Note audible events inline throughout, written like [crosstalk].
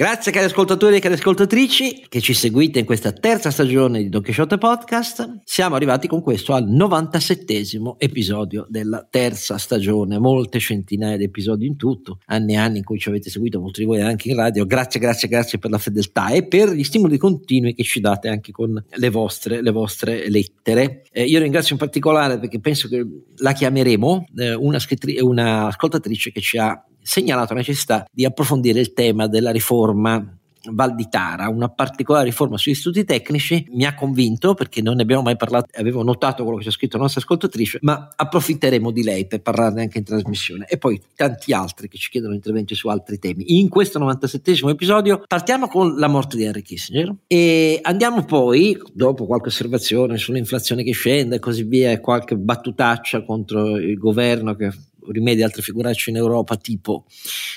Grazie cari ascoltatori e cari ascoltatrici che ci seguite in questa terza stagione di Don Quixote Podcast. Siamo arrivati con questo al 97 episodio della terza stagione, molte centinaia di episodi in tutto, anni e anni in cui ci avete seguito, molti di voi anche in radio. Grazie, grazie, grazie per la fedeltà e per gli stimoli continui che ci date anche con le vostre, le vostre lettere. Eh, io ringrazio in particolare perché penso che la chiameremo eh, una, scrittri- una ascoltatrice che ci ha segnalato la necessità di approfondire il tema della riforma Val di Tara, una particolare riforma sugli studi tecnici, mi ha convinto perché non ne abbiamo mai parlato, avevo notato quello che c'è scritto la nostra ascoltatrice, ma approfitteremo di lei per parlarne anche in trasmissione e poi tanti altri che ci chiedono interventi su altri temi. In questo 97 episodio partiamo con la morte di Henry Kissinger e andiamo poi, dopo qualche osservazione sull'inflazione che scende e così via e qualche battutaccia contro il governo che rimedi altre figuracce in Europa tipo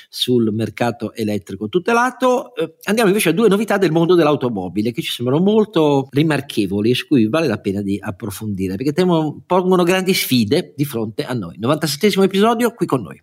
sul mercato elettrico tutelato. Eh, andiamo invece a due novità del mondo dell'automobile che ci sembrano molto rimarchevoli e su cui vale la pena di approfondire perché temo, pongono grandi sfide di fronte a noi. 97 episodio qui con noi.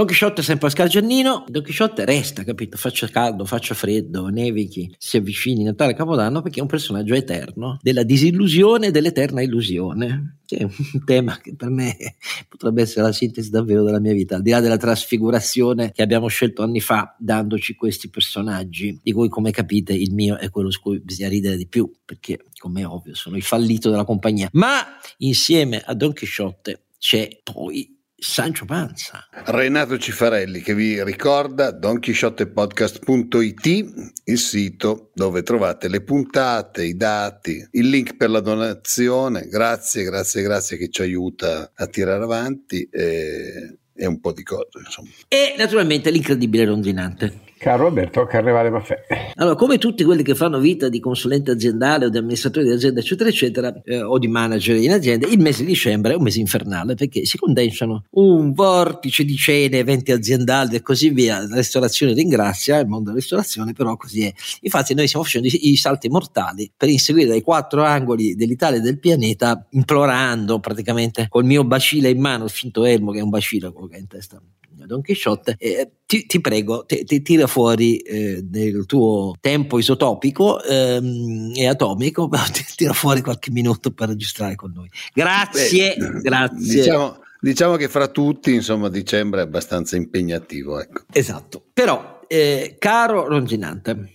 Don Chisciotte è sempre Pascal Giannino, Don Chisciotte resta, capito? Faccia caldo, faccia freddo, nevichi, si avvicini Natale Capodanno perché è un personaggio eterno della disillusione e dell'eterna illusione, che è un [laughs] tema che per me potrebbe essere la sintesi davvero della mia vita, al di là della trasfigurazione che abbiamo scelto anni fa dandoci questi personaggi, di cui come capite il mio è quello su cui bisogna ridere di più, perché come è ovvio sono il fallito della compagnia, ma insieme a Don Chisciotte c'è poi Sancio Panza. Renato Cifarelli che vi ricorda donchisciottepodcast.it, il sito dove trovate le puntate, i dati, il link per la donazione. Grazie, grazie, grazie che ci aiuta a tirare avanti e, e un po' di cose. Insomma. E naturalmente l'incredibile Rondinante. Caro Roberto Carnevale Maffè. Allora, come tutti quelli che fanno vita di consulente aziendale o di amministratore di azienda, eccetera, eccetera, eh, o di manager in azienda, il mese di dicembre è un mese infernale perché si condensano un vortice di cene, eventi aziendali e così via. La ristorazione ringrazia il mondo della ristorazione, però così è. Infatti, noi stiamo facendo i, i salti mortali per inseguire dai quattro angoli dell'Italia e del pianeta, implorando praticamente col mio bacile in mano, il finto elmo che è un bacile, quello che ha in testa Don Quixote, eh, ti, ti, prego, ti, ti, tira fuori eh, nel tuo tempo isotopico ehm, e atomico, [laughs] tira fuori qualche minuto per registrare con noi. Grazie, Beh, [laughs] grazie. Diciamo, diciamo, che fra tutti, insomma, dicembre è abbastanza impegnativo. Ecco. Esatto, però, eh, caro Ronginante,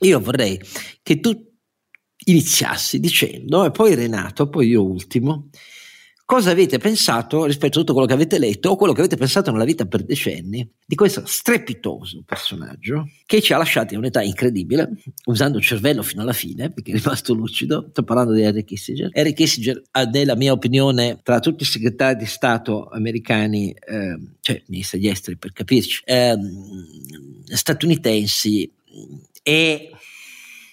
io vorrei che tu iniziassi dicendo, e poi Renato, poi io ultimo, cosa avete pensato rispetto a tutto quello che avete letto o quello che avete pensato nella vita per decenni di questo strepitoso personaggio che ci ha lasciati a un'età incredibile, usando il cervello fino alla fine, perché è rimasto lucido. Sto parlando di Henry Kissinger. Henry Kissinger ha nella mia opinione, tra tutti i segretari di Stato americani, eh, cioè ministri degli esteri per capirci, eh, statunitensi, è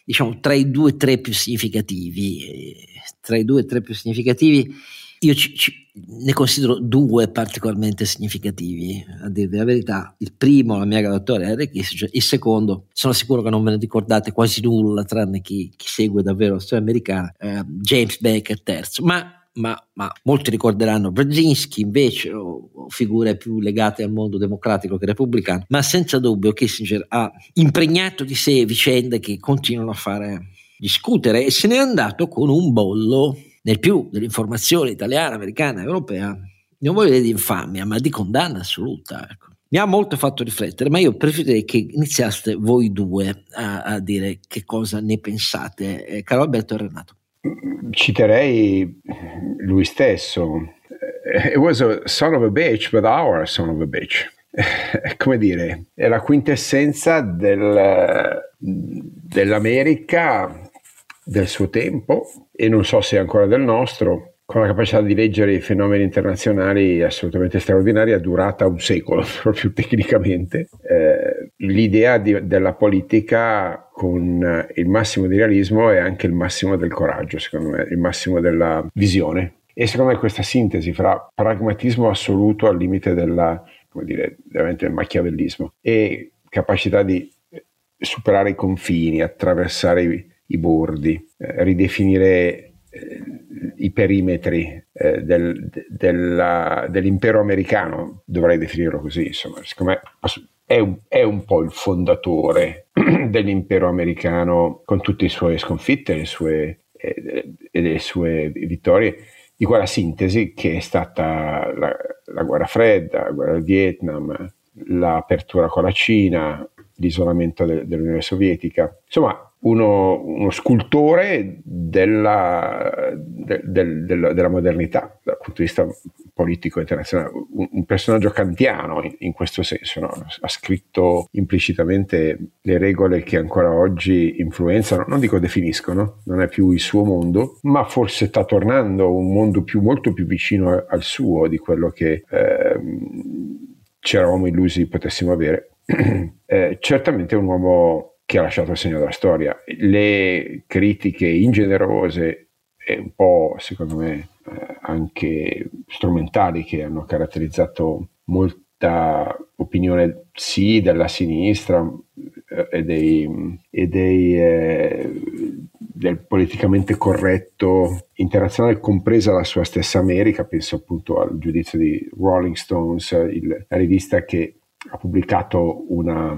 diciamo tra i due o tre più significativi, eh, tra i due o tre più significativi io ci, ci, ne considero due particolarmente significativi, a dirvi la verità. Il primo, la mia graduatoria, Henry Kissinger, il secondo, sono sicuro che non ve ne ricordate quasi nulla, tranne chi, chi segue davvero la storia americana, eh, James Baker terzo. Ma ma, ma, molti ricorderanno Brzezinski invece o, o, figure più legate al mondo democratico che repubblicano, ma senza dubbio Kissinger ha impregnato di sé vicende che continuano a fare discutere e se n'è andato con un bollo nel più dell'informazione italiana, americana, europea, non voglio dire di infamia, ma di condanna assoluta. Ecco. Mi ha molto fatto riflettere, ma io preferirei che iniziaste voi due a, a dire che cosa ne pensate. Eh, caro Alberto e Renato. Citerei lui stesso. It was a son of a bitch, but our son of a bitch. Come dire, è la quintessenza del, dell'America del suo tempo e non so se ancora del nostro, con la capacità di leggere i fenomeni internazionali assolutamente straordinaria, durata un secolo [laughs] proprio tecnicamente. Eh, l'idea di, della politica con il massimo di realismo e anche il massimo del coraggio, secondo me, il massimo della visione. E secondo me questa sintesi fra pragmatismo assoluto al limite della, come dire, veramente del machiavellismo e capacità di superare i confini, attraversare i i bordi, eh, ridefinire eh, i perimetri eh, del, della, dell'impero americano, dovrei definirlo così, insomma, secondo me è un, è un po' il fondatore [clears throat] dell'impero americano con tutte le sue sconfitte le sue, eh, e le sue vittorie di quella sintesi che è stata la, la guerra fredda, la guerra del Vietnam, l'apertura con la Cina, l'isolamento de, dell'Unione Sovietica. Insomma, uno, uno scultore della, de, de, de, della, modernità dal punto di vista politico internazionale, un, un personaggio kantiano in, in questo senso, no? ha scritto implicitamente le regole che ancora oggi influenzano, non dico definiscono, non è più il suo mondo, ma forse sta tornando un mondo più, molto più vicino al suo di quello che eh, ci eravamo illusi potessimo avere. [clears throat] eh, certamente un uomo che ha lasciato il segno della storia. Le critiche ingenerose e un po', secondo me, eh, anche strumentali che hanno caratterizzato molta opinione sì della sinistra eh, e, dei, e dei, eh, del politicamente corretto internazionale, compresa la sua stessa America, penso appunto al giudizio di Rolling Stones, il, la rivista che ha pubblicato una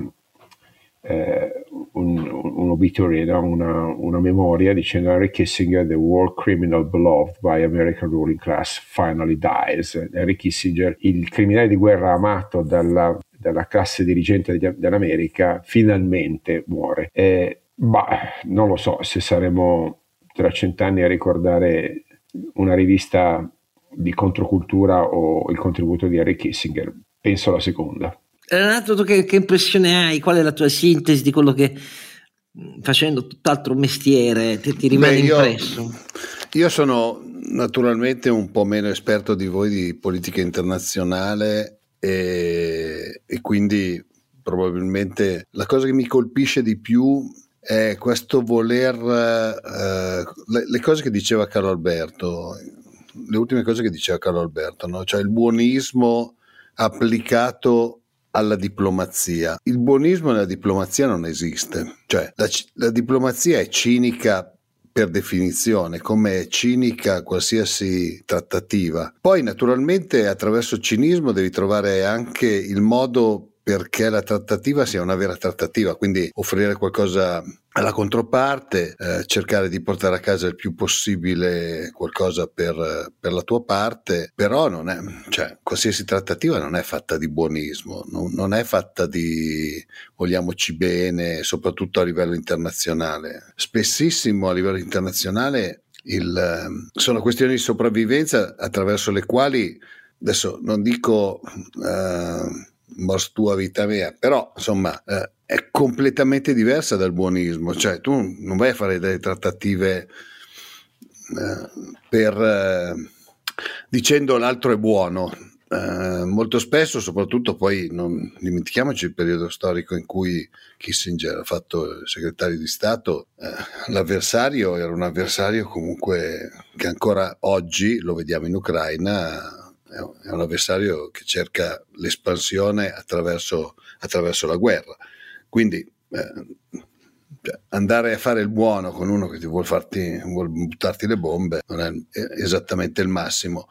eh, un, un obituary, no? una, una, memoria dicendo Henry Kissinger, the war criminal beloved by American ruling class, finally dies. Henry Kissinger, il criminale di guerra amato dalla, dalla classe dirigente dell'America, finalmente muore. Eh, non lo so se saremo tra cent'anni a ricordare una rivista di controcultura o il contributo di Henry Kissinger. Penso la seconda. Renato, tu che, che, impressione hai? Qual è la tua sintesi di quello che facendo tutt'altro mestiere ti, ti rimane Beh, io, impresso? Io sono naturalmente un po' meno esperto di voi di politica internazionale e, e quindi probabilmente la cosa che mi colpisce di più è questo voler eh, le, le, cose che diceva Carlo Alberto le ultime cose che diceva Carlo Alberto no? cioè il buonismo applicato alla diplomazia. Il buonismo nella diplomazia non esiste, cioè la, la diplomazia è cinica per definizione, come è cinica qualsiasi trattativa. Poi naturalmente attraverso il cinismo devi trovare anche il modo perché la trattativa sia una vera trattativa, quindi offrire qualcosa alla controparte, eh, cercare di portare a casa il più possibile qualcosa per, per, la tua parte, però non è, cioè, qualsiasi trattativa non è fatta di buonismo, non, non è fatta di vogliamoci bene, soprattutto a livello internazionale. Spessissimo a livello internazionale il, sono questioni di sopravvivenza attraverso le quali, adesso non dico... Eh, mors tua vita mia, però insomma eh, è completamente diversa dal buonismo, cioè tu non vai a fare delle trattative eh, per eh, dicendo l'altro è buono. Eh, molto spesso, soprattutto poi non dimentichiamoci il periodo storico in cui Kissinger ha fatto il segretario di Stato, eh, l'avversario era un avversario comunque che ancora oggi lo vediamo in Ucraina è un avversario che cerca l'espansione attraverso, attraverso la guerra. Quindi eh, cioè, andare a fare il buono con uno che ti vuole, farti, vuole buttarti le bombe non è esattamente il massimo.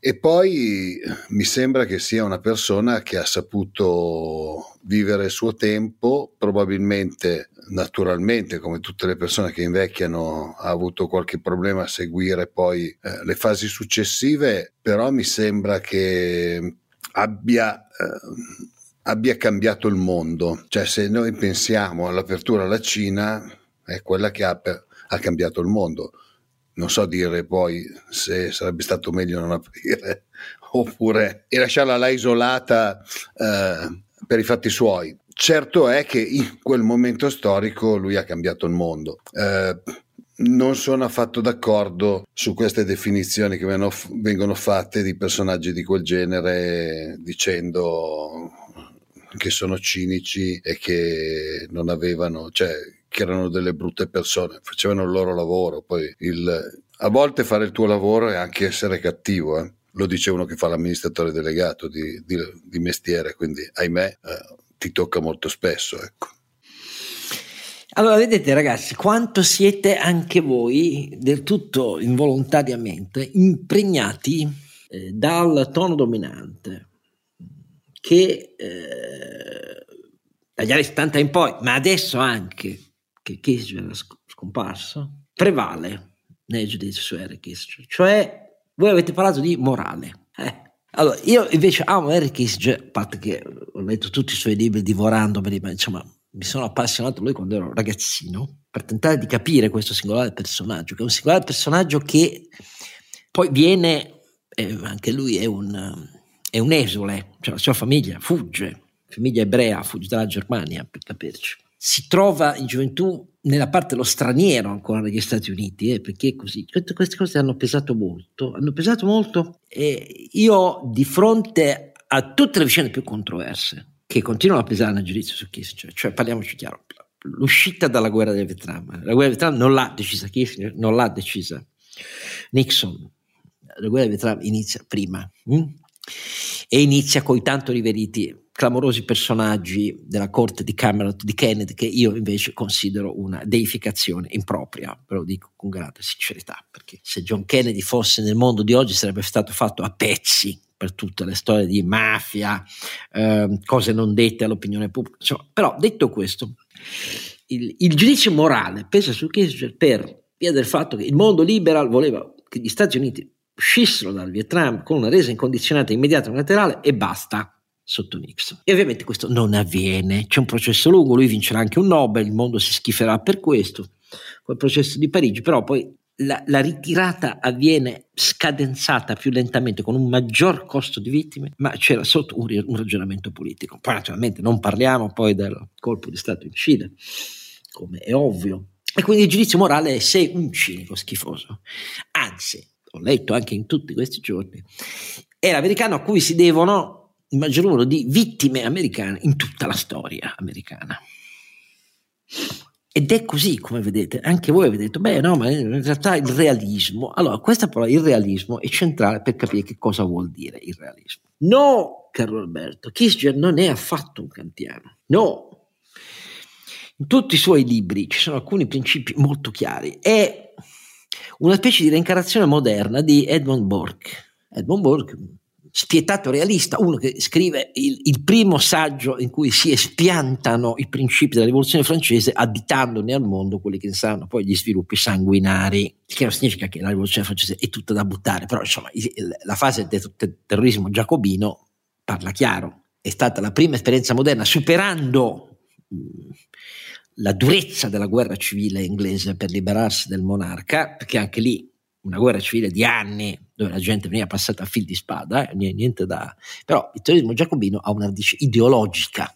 E poi mi sembra che sia una persona che ha saputo vivere il suo tempo, probabilmente naturalmente, come tutte le persone che invecchiano, ha avuto qualche problema a seguire poi eh, le fasi successive, però mi sembra che abbia, eh, abbia cambiato il mondo. Cioè, se noi pensiamo all'apertura alla Cina, è quella che ha, ha cambiato il mondo non so dire poi se sarebbe stato meglio non aprire [laughs] oppure e lasciarla là isolata eh, per i fatti suoi. Certo è che in quel momento storico lui ha cambiato il mondo. Eh, non sono affatto d'accordo su queste definizioni che vengono fatte di personaggi di quel genere dicendo che sono cinici e che non avevano, cioè che erano delle brutte persone, facevano il loro lavoro. Poi il, a volte fare il tuo lavoro è anche essere cattivo, eh? Lo dice uno che fa l'amministratore delegato di, di, di mestiere, quindi ahimè eh, ti tocca molto spesso. Ecco. Allora, vedete ragazzi, quanto siete anche voi del tutto involontariamente impregnati eh, dal tono dominante che eh, dagli anni 70 in poi, ma adesso anche che Kissinger è scomparso, prevale nel giudizio su Eric Kissinger. Cioè, voi avete parlato di morale. Eh. Allora, io invece amo Eric Kissinger, a parte che ho letto tutti i suoi libri divorandomeli, ma insomma mi sono appassionato lui quando ero ragazzino per tentare di capire questo singolare personaggio, che è un singolare personaggio che poi viene, eh, anche lui è un, è un esule, cioè la sua famiglia fugge, famiglia ebrea, fugge dalla Germania per capirci. Si trova in gioventù nella parte dello straniero ancora negli Stati Uniti, eh, perché è così. Queste cose hanno pesato molto, hanno pesato molto e io di fronte a tutte le vicende più controverse che continuano a pesare nel giudizio su Kissinger, cioè parliamoci chiaro, l'uscita dalla guerra del Vietnam, la guerra del Vietnam non l'ha decisa Kissinger, non l'ha decisa Nixon, la guerra del Vietnam inizia prima hm? e inizia con i tanto riveriti clamorosi personaggi della corte di Camelot di Kennedy che io invece considero una deificazione impropria, ve lo dico con grande sincerità, perché se John Kennedy fosse nel mondo di oggi sarebbe stato fatto a pezzi per tutte le storie di mafia, eh, cose non dette all'opinione pubblica. Insomma, però detto questo, il, il giudizio morale pesa su Kissinger per via del fatto che il mondo liberal voleva che gli Stati Uniti uscissero dal Vietnam con una resa incondizionata immediata e unilaterale e basta sotto Nixon. E ovviamente questo non avviene, c'è un processo lungo, lui vincerà anche un Nobel, il mondo si schiferà per questo, col processo di Parigi, però poi la, la, ritirata avviene scadenzata più lentamente con un maggior costo di vittime, ma c'era sotto un, un ragionamento politico. Poi naturalmente non parliamo poi del colpo di Stato in Cile, come è ovvio. E quindi il giudizio morale è sei un cinico schifoso. Anzi, ho letto anche in tutti questi giorni, è l'americano a cui si devono il maggior numero di vittime americane in tutta la storia americana. Ed è così, come vedete, anche voi avete detto, beh no, ma in realtà il realismo, allora questa parola, il realismo, è centrale per capire che cosa vuol dire il realismo. No, caro Alberto, Kissinger non è affatto un kantiano, no. In tutti i suoi libri ci sono alcuni principi molto chiari, è una specie di reincarnazione moderna di Edmund Burke. Edmund Burke, spietato realista, uno che scrive il, il, primo saggio in cui si espiantano i principi della rivoluzione francese additandone al mondo quelli che saranno poi gli sviluppi sanguinari, che non significa che la rivoluzione francese è tutta da buttare, però insomma la fase del terrorismo giacobino parla chiaro, è stata la prima esperienza moderna superando la durezza della guerra civile inglese per liberarsi del monarca, perché anche lì una guerra civile di anni dove la gente veniva passata a fil di spada, eh, niente da... però il terrorismo giacobino ha una radice ideologica.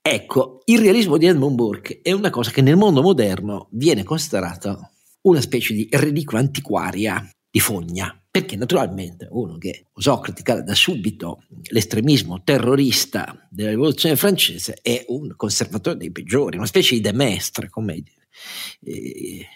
Ecco, il realismo di Edmund Burke è una cosa che nel mondo moderno viene considerata una specie di reliquia antiquaria di fogna, perché naturalmente uno che osò criticare da subito l'estremismo terrorista della rivoluzione francese è un conservatore dei peggiori, una specie di demestre, come eh,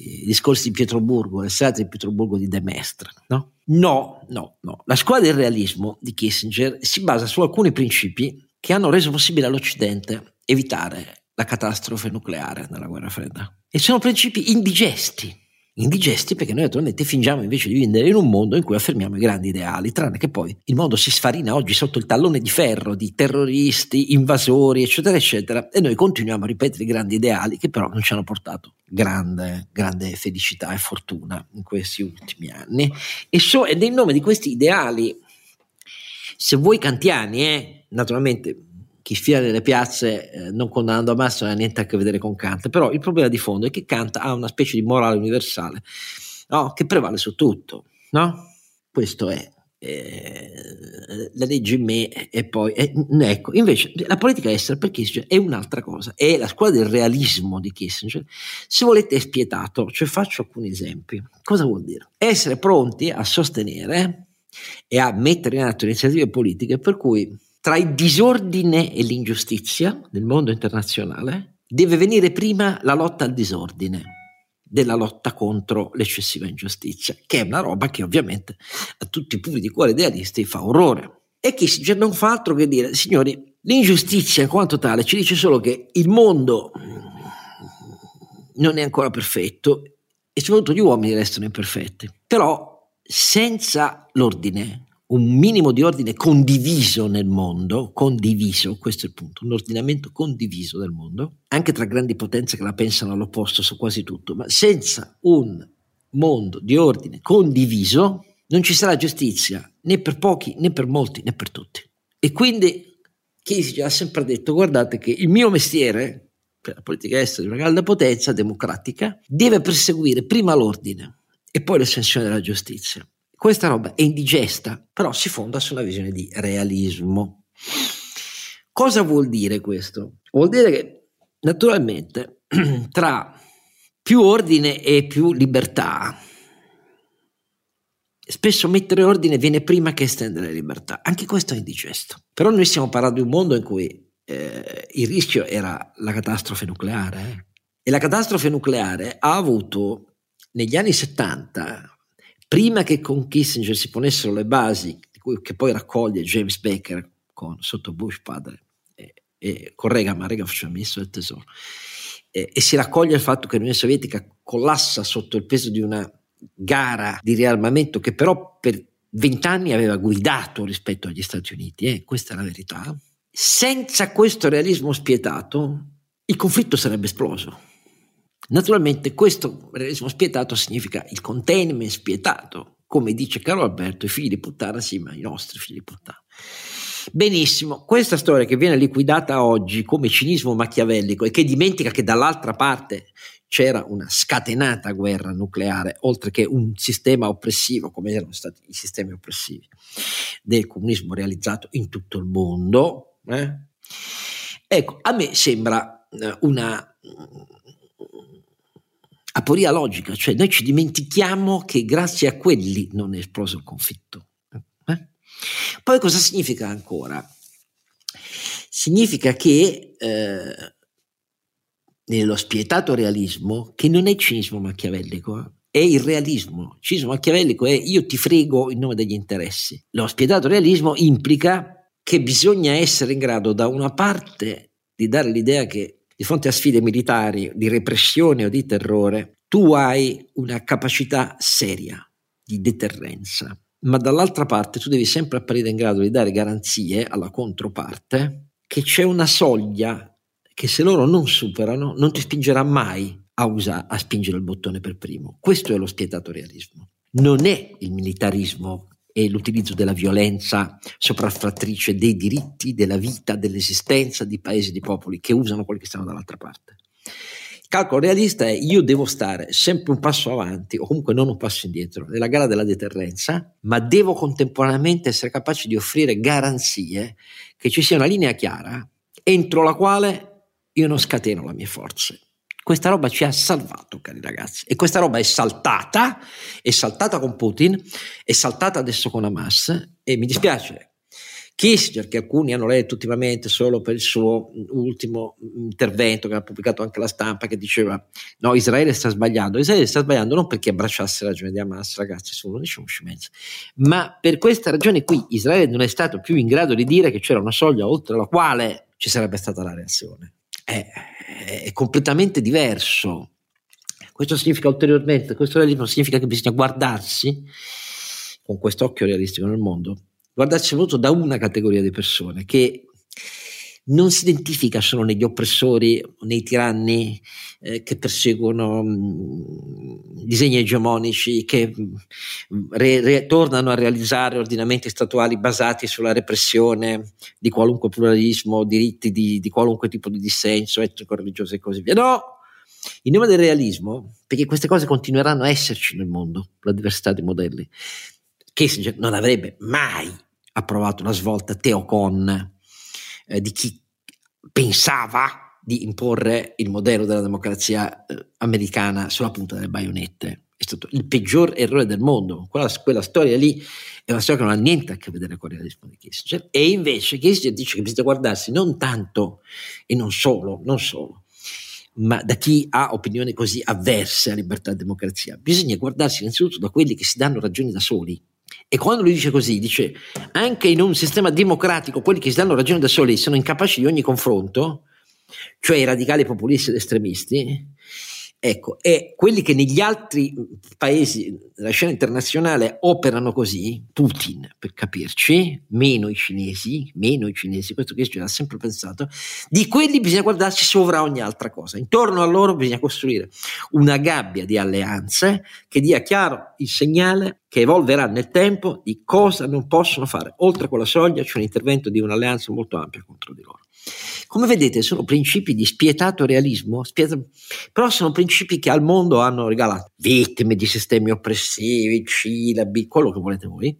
i discorsi di Pietroburgo, le serate di Pietroburgo di De Mestre. No? no, no, no. La scuola del realismo di Kissinger si basa su alcuni principi che hanno reso possibile all'Occidente evitare la catastrofe nucleare nella guerra fredda. E sono principi indigesti, indigesti perché noi naturalmente fingiamo invece di vivere in un mondo in cui affermiamo i grandi ideali, tranne che poi il mondo si sfarina oggi sotto il tallone di ferro di terroristi, invasori, eccetera, eccetera, e noi continuiamo a ripetere i grandi ideali che però non ci hanno portato grande, grande felicità e fortuna in questi ultimi anni. E, so, e nel nome di questi ideali, se voi kantiani, eh, naturalmente chi sfila nelle piazze eh, non condannando Hamas non ha niente a che vedere con Kant, però il problema di fondo è che Kant ha una specie di morale universale no? che prevale su tutto. No? Questo è eh, la legge in me e poi eh, ecco invece la politica estera per Kissinger è un'altra cosa è la scuola del realismo di Kissinger se volete è spietato cioè faccio alcuni esempi cosa vuol dire essere pronti a sostenere e a mettere in atto iniziative politiche per cui tra il disordine e l'ingiustizia nel mondo internazionale deve venire prima la lotta al disordine della lotta contro l'eccessiva ingiustizia, che è una roba che ovviamente a tutti i pubblici di cuore idealisti fa orrore. E Kissinger non fa altro che dire, signori, l'ingiustizia in quanto tale ci dice solo che il mondo non è ancora perfetto e soprattutto gli uomini restano imperfetti. Però senza l'ordine, un minimo di ordine condiviso nel mondo, condiviso, questo è il punto, un ordinamento condiviso del mondo, anche tra grandi potenze che la pensano all'opposto su quasi tutto, ma senza un mondo di ordine condiviso non ci sarà giustizia né per pochi né per molti né per tutti. E quindi Kissinger ha sempre detto guardate che il mio mestiere, per la politica estera di una grande potenza democratica, deve perseguire prima l'ordine e poi l'estensione della giustizia. Questa roba è indigesta, però si fonda su una visione di realismo. Cosa vuol dire questo? Vuol dire che naturalmente [clears throat] tra più ordine e più libertà, spesso mettere ordine viene prima che estendere libertà. Anche questo è indigesto. Però noi stiamo parlando di un mondo in cui eh, il rischio era la catastrofe nucleare. Eh? E la catastrofe nucleare ha avuto negli anni 70, prima che con Kissinger si ponessero le basi, che poi raccoglie James Baker con, sotto Bush padre e, e con Reagan, ma Reagan faceva ministro del tesoro, e, e si raccoglie il fatto che l'Unione Sovietica collassa sotto il peso di una gara di riarmamento che però per vent'anni aveva guidato rispetto agli Stati Uniti, eh? questa è la verità. Senza questo realismo spietato, il conflitto sarebbe esploso. Naturalmente questo realismo spietato significa il containment spietato, come dice Carlo Alberto, i figli di puttana, sì, ma i nostri figli di puttana. Benissimo, questa storia che viene liquidata oggi come cinismo machiavellico e che dimentica che dall'altra parte c'era una scatenata guerra nucleare, oltre che un sistema oppressivo, come erano stati i sistemi oppressivi del comunismo realizzato in tutto il mondo. Eh? Ecco, a me sembra eh, una aporia logica, cioè noi ci dimentichiamo che grazie a quelli non è esploso il conflitto. Eh? Poi cosa significa ancora? Significa che eh, nello spietato realismo, che non è cinismo machiavellico, eh, è il realismo. Cinismo machiavellico è io ti frego in nome degli interessi. Lo spietato realismo implica che bisogna essere in grado da una parte di dare l'idea che di fronte a sfide militari di repressione o di terrore, tu hai una capacità seria di deterrenza, ma dall'altra parte tu devi sempre apparire in grado di dare garanzie alla controparte che c'è una soglia che se loro non superano non ti spingerà mai a, usa, a spingere il bottone per primo. Questo è lo spietato realismo. Non è il militarismo e l'utilizzo della violenza sopraffattrice dei diritti, della vita, dell'esistenza di paesi e di popoli che usano quelli che stanno dall'altra parte. Il calcolo realista è io devo stare sempre un passo avanti o comunque non un passo indietro nella gara della deterrenza, ma devo contemporaneamente essere capace di offrire garanzie che ci sia una linea chiara entro la quale io non scateno le mie forze. Questa roba ci ha salvato, cari ragazzi, e questa roba è saltata, è saltata con Putin, è saltata adesso con Hamas, e mi dispiace. Kissinger, che alcuni hanno letto ultimamente solo per il suo ultimo intervento, che ha pubblicato anche la stampa, che diceva: No, Israele sta sbagliando. Israele sta sbagliando non perché abbracciasse la ragione di Hamas, ragazzi, sono diciamo scemenza, ma per questa ragione qui Israele non è stato più in grado di dire che c'era una soglia oltre la quale ci sarebbe stata la reazione è, è completamente diverso. Questo significa ulteriormente, questo realismo significa che bisogna guardarsi con questo occhio realistico nel mondo, guardarsi soprattutto da una categoria di persone che non si identifica solo negli oppressori, nei tiranni eh, che perseguono mh, mm, disegni egemonici, che mh, mm, re, re, tornano a realizzare ordinamenti statuali basati sulla repressione di qualunque pluralismo, diritti di, di qualunque tipo di dissenso etnico, religioso e così via. No, in nome del realismo, perché queste cose continueranno a esserci nel mondo, la diversità di modelli. Kissinger non avrebbe mai approvato una svolta teocon eh, di chi pensava di imporre il modello della democrazia eh, americana sulla punta delle baionette. È stato il peggior errore del mondo. Quella, quella, storia lì è una storia che non ha niente a che vedere con il realismo di Kissinger. E invece Kissinger dice che bisogna guardarsi non tanto e non solo, non solo, ma da chi ha opinioni così avverse a libertà e democrazia. Bisogna guardarsi innanzitutto da quelli che si danno ragioni da soli e quando lui dice così, dice anche in un sistema democratico quelli che si danno ragione da soli sono incapaci di ogni confronto, cioè i radicali populisti ed estremisti, Ecco, e quelli che negli altri paesi della scena internazionale operano così, Putin per capirci, meno i cinesi, meno i cinesi, questo che ha sempre pensato, di quelli bisogna guardarsi sopra ogni altra cosa. Intorno a loro bisogna costruire una gabbia di alleanze che dia chiaro il segnale che evolverà nel tempo di cosa non possono fare. Oltre quella soglia c'è un intervento di un'alleanza molto ampia contro di loro. Come vedete sono principi di spietato realismo, spietato, però sono principi che al mondo hanno regalato vittime di sistemi oppressivi, cilabi, quello che volete voi,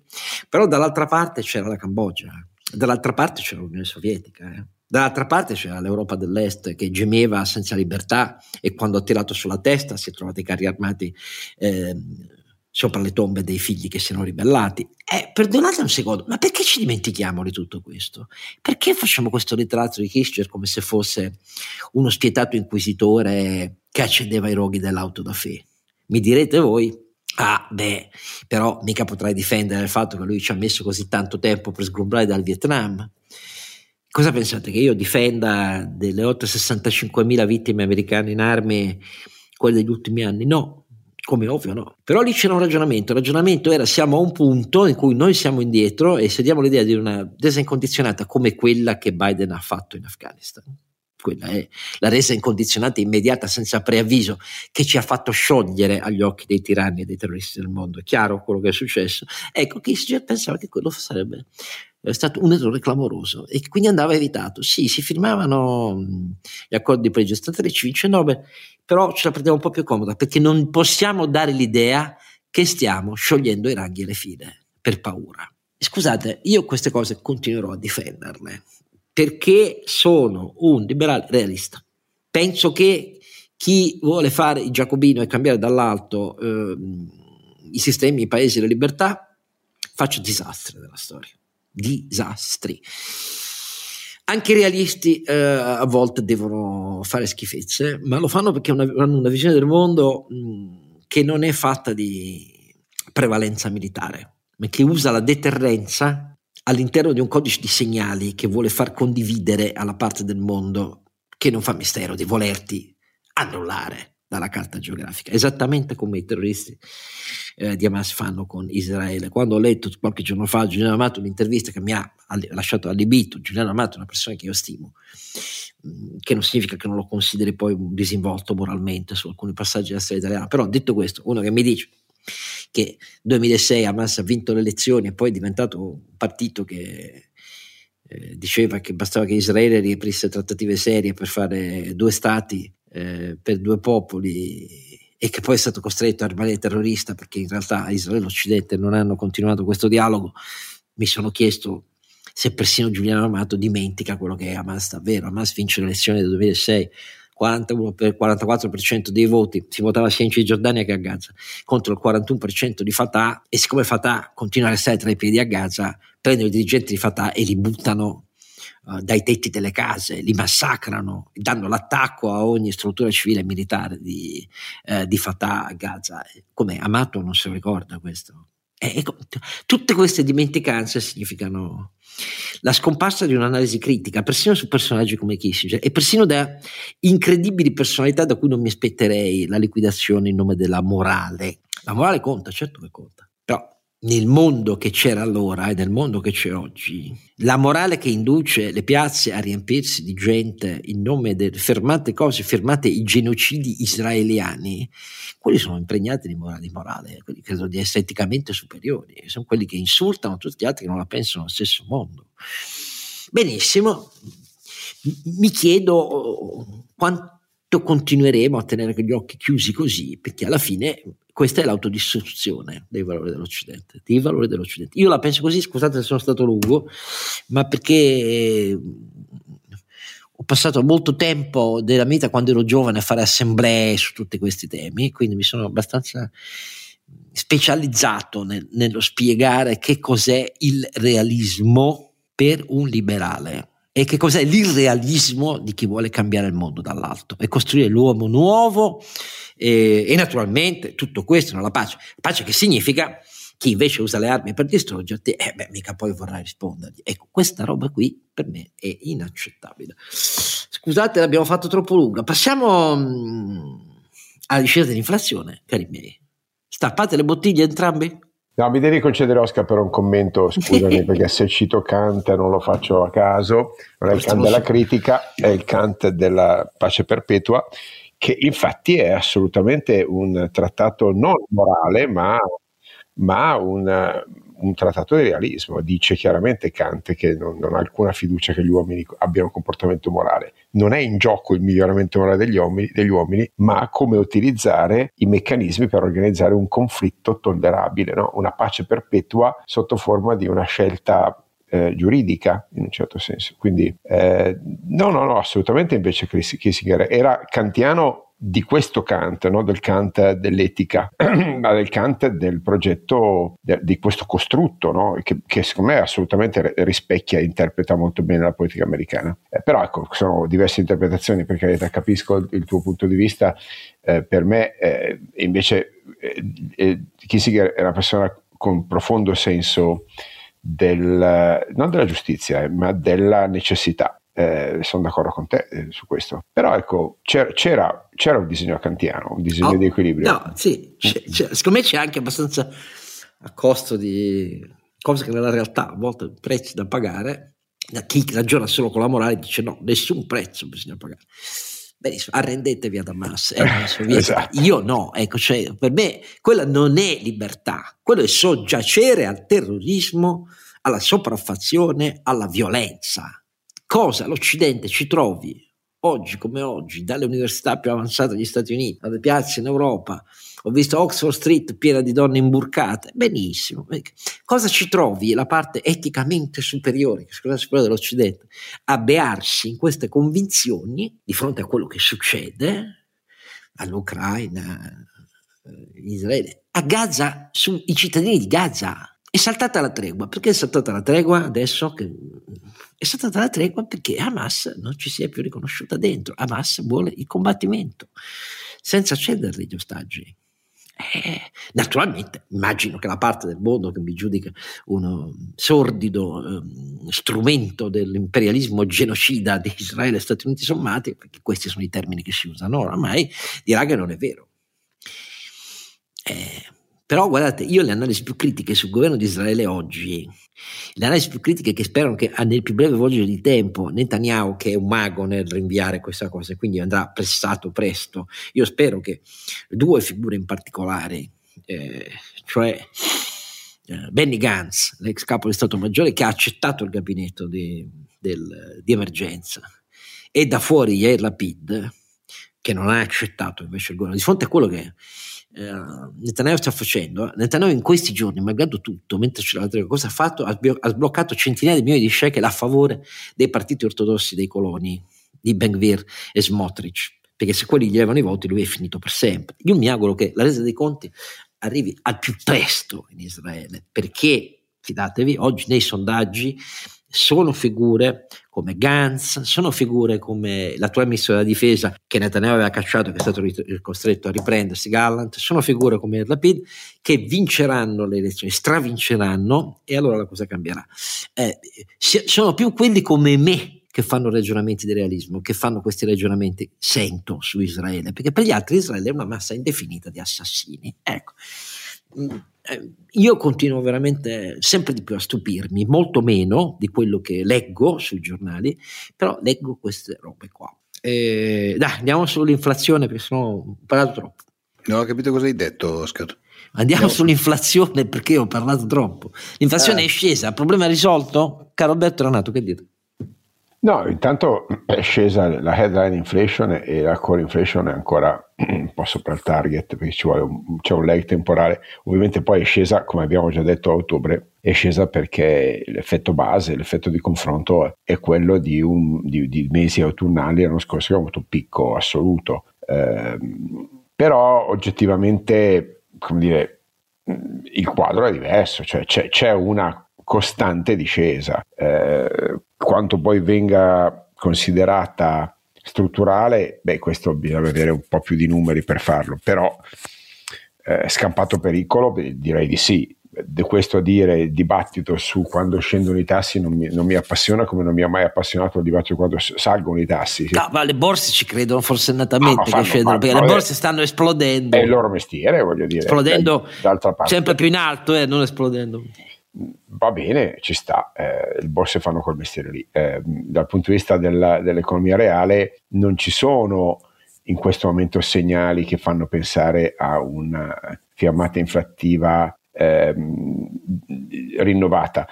però dall'altra parte c'era la Cambogia, dall'altra parte c'era l'Unione Sovietica. Eh. Dall'altra parte c'era l'Europa dell'Est che gemeva senza libertà e quando ha tirato sulla testa si è trovato i carri armati eh, sopra le tombe dei figli che si erano ribellati. Eh, perdonate un secondo, ma perché ci dimentichiamo di tutto questo? Perché facciamo questo ritratto di Kissinger come se fosse uno spietato inquisitore che accendeva i roghi dell'auto da fe? Mi direte voi, ah beh, però mica potrai difendere il fatto che lui ci ha messo così tanto tempo per sgombrare dal Vietnam. Cosa pensate che io difenda delle 865.000 vittime americane in armi quelle degli ultimi anni? No, come ovvio no. Però lì c'era un ragionamento, il ragionamento era siamo a un punto in cui noi siamo indietro e se diamo l'idea di una resa incondizionata come quella che Biden ha fatto in Afghanistan. Quella è la resa incondizionata immediata senza preavviso che ci ha fatto sciogliere agli occhi dei tiranni e dei terroristi del mondo. È chiaro quello che è successo? Ecco, Kissinger pensava che quello sarebbe è stato un errore clamoroso e quindi andava evitato. Sì, si firmavano gli accordi di pregio strategici, vince Nobel, però ce la prendiamo un po' più comoda perché non possiamo dare l'idea che stiamo sciogliendo i ranghi e le file per paura. Scusate, io queste cose continuerò a difenderle perché sono un liberale realista. Penso che chi vuole fare il giacobino e cambiare dall'alto eh, i sistemi, i paesi le libertà faccia disastri nella storia disastri. Anche i realisti eh, a volte devono fare schifezze, ma lo fanno perché una, hanno una visione del mondo mh, che non è fatta di prevalenza militare, ma che usa la deterrenza all'interno di un codice di segnali che vuole far condividere alla parte del mondo che non fa mistero di volerti annullare dalla carta geografica, esattamente come i terroristi eh, di Hamas fanno con Israele. Quando ho letto qualche giorno fa Giuliano Amato un'intervista che mi ha lasciato allibito, Giuliano Amato è una persona che io stimo, mm, che non significa che non lo consideri poi un disinvolto moralmente su alcuni passaggi della storia italiana, però detto questo, uno che mi dice che nel 2006 Hamas ha vinto le elezioni e poi è diventato un partito che eh, diceva che bastava che Israele riaprisse trattative serie per fare due stati eh, per due popoli e che poi è stato costretto a rimanere terrorista perché in realtà Israele e l'Occidente non hanno continuato questo dialogo, mi sono chiesto se persino Giuliano Amato dimentica quello che è Hamas davvero. Hamas vince le elezioni del 2006, 41 per 44% dei voti, si votava sia in Cisgiordania che a Gaza, contro il 41% di Fatah e siccome Fatah continua a restare tra i piedi a Gaza, prendono i dirigenti di Fatah e li buttano dai tetti delle case, li massacrano, danno l'attacco a ogni struttura civile e militare di, uh, di Fatah a Gaza. Come Amato non se lo ricorda questo. E, ecco, tutte queste dimenticanze significano la scomparsa di un'analisi critica, persino su personaggi come Kissinger e persino da incredibili personalità da cui non mi aspetterei la liquidazione in nome della morale. La morale conta, certo che conta, però nel mondo che c'era allora e nel mondo che c'è oggi, la morale che induce le piazze a riempirsi di gente in nome del fermate cose, fermate i genocidi israeliani, quelli sono impregnati di morale, morale, quelli credo di essere eticamente superiori, sono quelli che insultano tutti gli altri che non la pensano allo stesso mondo. Benissimo, mi chiedo quanto continueremo a tenere gli occhi chiusi così, perché alla fine questa è l'autodistruzione dei valori dell'Occidente, dei valori dell'Occidente. Io la penso così, scusate se sono stato lungo, ma perché eh, ho passato molto tempo della mia vita quando ero giovane a fare assemblee su tutti questi temi, quindi mi sono abbastanza specializzato nel, nello spiegare che cos'è il realismo per un liberale e che cos'è l'irrealismo di chi vuole cambiare il mondo dall'alto e costruire l'uomo nuovo e, e naturalmente tutto questo nella pace. Pace che significa chi invece usa le armi per distruggerti, eh beh, mica poi vorrà rispondergli. Ecco, questa roba qui per me è inaccettabile. Scusate, l'abbiamo fatto troppo lunga. Passiamo mm, alla discesa dell'inflazione, cari miei. Stappate le bottiglie entrambi? No, mi devi concedere Oscar per un commento, scusami, [laughs] perché se cito Kant non lo faccio a caso, non è il Kant della critica, è il Kant della pace perpetua, che infatti è assolutamente un trattato non morale, ma, ma un, un trattato di realismo. Dice chiaramente Kant che non, non, ha alcuna fiducia che gli uomini abbiano un comportamento morale. Non è in gioco il miglioramento morale degli uomini, degli uomini ma come utilizzare i meccanismi per organizzare un conflitto tollerabile, no? una pace perpetua sotto forma di una scelta eh, giuridica in un certo senso. Quindi eh, no, no, no, assolutamente invece Kissinger era kantiano di questo Kant, no? del Kant dell'etica, [clears throat] ma del Kant del progetto, de, di questo costrutto, no? che, che, secondo me assolutamente rispecchia e interpreta molto bene la politica americana. Eh, però ecco, sono diverse interpretazioni, per carità, capisco il, tuo punto di vista, eh, per me eh, invece eh, eh, Kissinger è una persona con profondo senso del, non della giustizia, eh, ma della necessità eh, sono d'accordo con te eh, su questo. Però ecco, c'era, c'era, c'era, un disegno kantiano, un disegno oh, di equilibrio. No, sì, c'è, c'è, secondo me c'è anche abbastanza a costo di cose che nella realtà a volte prezzi da pagare. Da chi ragiona solo con la morale dice no, nessun prezzo bisogna pagare. Benissimo, arrendetevi ad Hamas. Eh, [laughs] esatto. Io no, ecco, cioè, per me quella non è libertà, quello è soggiacere al terrorismo, alla sopraffazione, alla violenza cosa l'Occidente ci trovi oggi come oggi, dalle università più avanzate degli Stati Uniti, alle piazze in Europa, ho visto Oxford Street piena di donne imburcate, benissimo. Cosa ci trovi? La parte eticamente superiore, che scusa quella dell'Occidente, a bearsi in queste convinzioni di fronte a quello che succede all'Ucraina, eh, in Israele, a Gaza, sui cittadini di Gaza. È saltata la tregua. Perché è saltata la tregua adesso? Che è saltata la tregua perché Hamas non ci si è più riconosciuta dentro. Hamas vuole il combattimento senza cedergli gli ostaggi. Eh, naturalmente, immagino che la parte del mondo che mi giudica uno sordido eh, strumento dell'imperialismo genocida di Israele e Stati Uniti sommati, perché questi sono i termini che si usano oramai, dirà che non è vero. Eh, però guardate, io le analisi più critiche sul governo di Israele oggi, le analisi più critiche che sperano che nel più breve volgere di tempo Netanyahu, che è un mago nel rinviare questa cosa, quindi andrà pressato presto, io spero che due figure in particolare, eh, cioè eh, Benny Gantz, l'ex capo di Stato Maggiore, che ha accettato il gabinetto di, del, di emergenza, e da fuori Yair Lapid, che non ha accettato invece il governo, di fronte a quello che eh, Netanyahu sta facendo, Netanyahu in questi giorni, malgrado tutto, mentre c'è l'altra cosa ha fatto, ha, sbloccato centinaia di milioni di shekel a favore dei partiti ortodossi dei coloni di Ben-Gvir e Smotrich, perché se quelli gli avevano i voti lui è finito per sempre. Io mi auguro che la resa dei conti arrivi al più presto in Israele, perché, fidatevi, oggi nei sondaggi sono figure come Gantz, sono figure come l'attuale ministro della difesa che Netanyahu aveva cacciato, che è stato costretto a riprendersi, Gallant, sono figure come Lapid che vinceranno le elezioni, stravinceranno e allora la cosa cambierà. Eh, sono più quelli come me che fanno ragionamenti di realismo, che fanno questi ragionamenti, sento su Israele, perché per gli altri Israele è una massa indefinita di assassini. Ecco. Mm, eh, io continuo veramente sempre di più a stupirmi, molto meno di quello che leggo sui giornali, però leggo queste robe qua. E, dai, andiamo sull'inflazione perché ho parlato troppo. Non ho capito cosa hai detto, Oscar. Andiamo no. sull'inflazione perché ho parlato troppo. L'inflazione eh. è scesa, il problema è risolto? Caro Alberto Renato, che dite? No, intanto è scesa la headline inflation e la core inflation è ancora un po' sopra il target perché ci vuole un, c'è un lag temporale. Ovviamente poi è scesa, come abbiamo già detto a ottobre, è scesa perché l'effetto base, l'effetto di confronto è quello di, un, di, di mesi autunnali l'anno scorso che ha avuto un picco assoluto. Eh, però oggettivamente, come dire, il quadro è diverso, cioè c'è, c'è una costante discesa. Eh, quanto poi venga considerata strutturale, beh, questo bisogna avere un po' più di numeri per farlo, però eh, scampato pericolo, direi di sì. di questo a dire il dibattito su quando scendono i tassi non mi, non mi, appassiona come non mi ha mai appassionato il dibattito quando salgono i tassi. No, ma le borse ci credono forsennatamente fanno, che scendono, perché le borse stanno esplodendo. È il loro mestiere, voglio dire. Esplodendo d'altra parte. sempre più in alto, eh, non esplodendo. Va bene, ci sta, eh, le borse fanno quel mestiere lì. Eh, dal punto di vista della, dell'economia reale non ci sono in questo momento segnali che fanno pensare a una fiammata inflattiva ehm, rinnovata.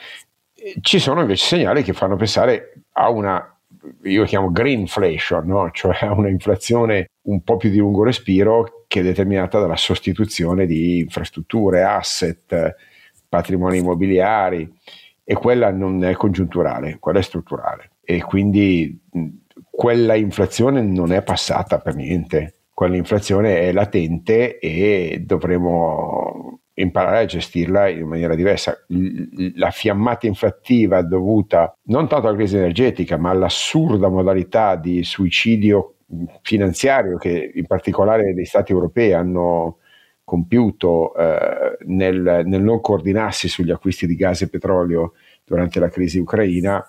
Ci sono invece segnali che fanno pensare a una, io chiamo greenflation, no? cioè a una inflazione un po' più di lungo respiro che è determinata dalla sostituzione di infrastrutture, asset, patrimoni immobiliari e quella non è congiunturale, quella è strutturale e quindi quella inflazione non è passata per niente, quell'inflazione è latente e dovremo imparare a gestirla in maniera diversa. La fiammata inflattiva dovuta non tanto alla crisi energetica, ma all'assurda modalità di suicidio finanziario che in particolare gli stati europei hanno compiuto eh, nel, nel, non coordinarsi sugli acquisti di gas e petrolio durante la crisi ucraina,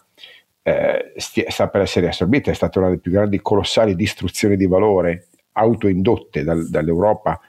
eh, sta per essere assorbita, è stata una delle più grandi, colossali distruzioni di valore autoindotte dal, dall'Europa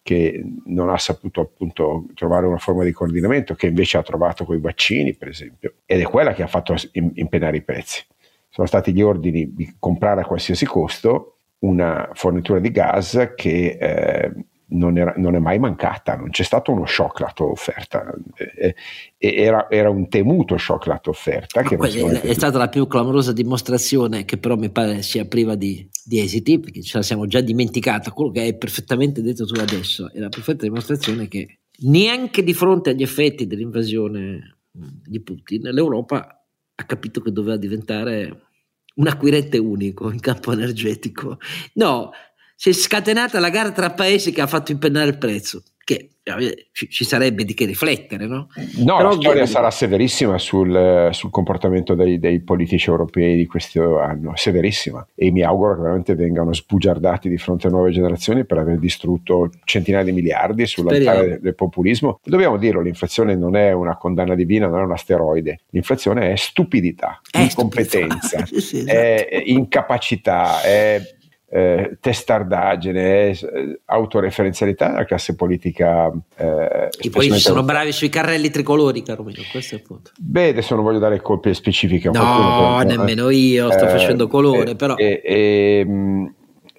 che non ha saputo appunto trovare una forma di coordinamento che invece ha trovato con i vaccini per esempio ed è quella che ha fatto impennare i prezzi. Sono stati gli ordini di comprare a qualsiasi costo una fornitura di gas che eh, non, era, non, è mai mancata, non c'è stato uno shock la tua offerta, eh, era, era, un temuto shock la tua offerta. Che è, è stata la più clamorosa dimostrazione che però mi pare sia priva di, di esiti, perché ce la siamo già dimenticata, quello che hai perfettamente detto tu adesso, è la perfetta dimostrazione che neanche di fronte agli effetti dell'invasione di Putin l'Europa ha capito che doveva diventare un acquirente unico in campo energetico. No, si è scatenata la gara tra paesi che ha fatto impennare il prezzo, che eh, ci, sarebbe di che riflettere, no? No, Però la storia sarà severissima sul, sul comportamento dei, dei, politici europei di questo anno, severissima, e mi auguro che veramente vengano sbugiardati di fronte a nuove generazioni per aver distrutto centinaia di miliardi sull'altare del, del populismo. Dobbiamo dirlo, l'inflazione non è una condanna divina, non è un asteroide, l'inflazione è stupidità, è incompetenza, stupidità. [laughs] sì, esatto. è incapacità, è eh, testardaggine, eh, autoreferenzialità della classe politica. Eh, e poi sono bravi sui carrelli tricolori, caro mio, questo è il punto. Beh, adesso non voglio dare colpe specifiche. No, qualcuno, però, nemmeno io, sto eh, facendo colore, però... E,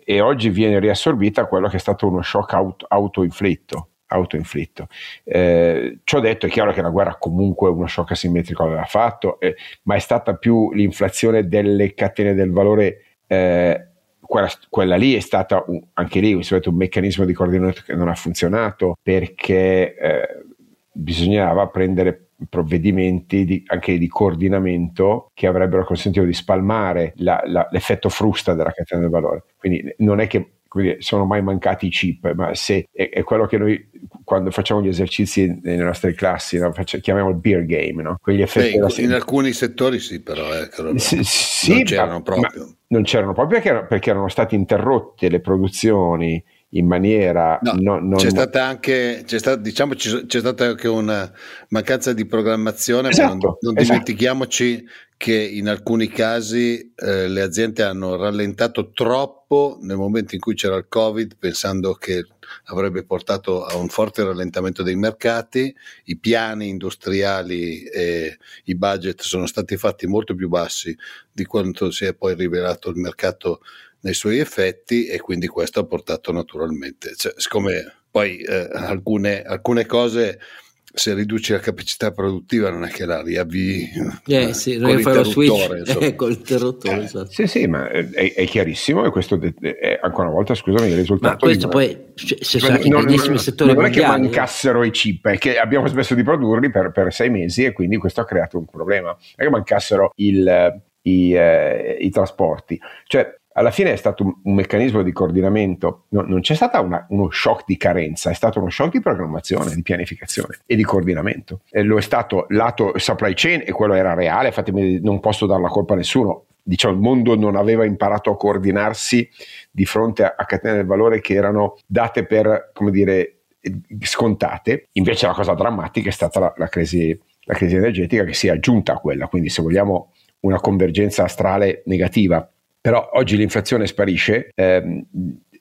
e, oggi viene riassorbita quello che è stato uno shock auto, autoinflitto autoinflitto. Eh, ciò detto, è chiaro che la guerra comunque uno shock asimmetrico aveva fatto, eh, ma è stata più l'inflazione delle catene del valore eh, quella, quella, lì è stata un, anche lì un meccanismo di coordinamento che non ha funzionato perché eh, bisognava prendere provvedimenti di, anche di coordinamento che avrebbero consentito di spalmare la, la, l'effetto frusta della catena del valore. Quindi non è che quindi sono mai mancati i chip, ma se è, è, quello che noi quando facciamo gli esercizi nelle nostre classi no? Faccio, chiamiamo il beer game, no? Quegli effetti Beh, in, in alcuni settori sì, però eh, sì, sì, non c'erano ma, proprio. non c'erano proprio perché, perché erano state interrotte le produzioni in maniera no, non, non... c'è stata anche c'è stata, diciamo, c'è stata anche una mancanza di programmazione esatto, non, non esatto. dimentichiamoci che in alcuni casi eh, le aziende hanno rallentato troppo nel momento in cui c'era il covid pensando che avrebbe portato a un forte rallentamento dei mercati i piani industriali e i budget sono stati fatti molto più bassi di quanto si è poi rivelato il mercato nei suoi effetti e quindi questo ha portato naturalmente, cioè, siccome poi eh, alcune, alcune cose se riduci la capacità produttiva non è che la riavvii eh, sì, non fai lo switch eh, con l'interruttore eh, esatto. sì sì ma è, è chiarissimo e questo è, ancora una volta scusami il risultato ma questo di, poi se sono in grandissimi settori non è che mancassero i chip è che abbiamo smesso di produrli per, per, sei mesi e quindi questo ha creato un problema. Non è che mancassero il, i, eh, i trasporti. Cioè alla fine è stato un, un meccanismo di coordinamento, no, non c'è stato uno shock di carenza, è stato uno shock di programmazione, di pianificazione e di coordinamento. E lo è stato lato supply chain e quello era reale, infatti non posso dare la colpa a nessuno, diciamo il mondo non aveva imparato a coordinarsi di fronte a, a catene del valore che erano date per, come dire, scontate. Invece la cosa drammatica è stata la, la, crisi, la crisi energetica che si è aggiunta a quella, quindi se vogliamo una convergenza astrale negativa. Però oggi l'inflazione sparisce, ehm,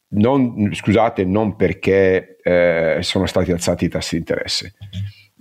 non, scusate, non perché eh, sono stati alzati i tassi di interesse.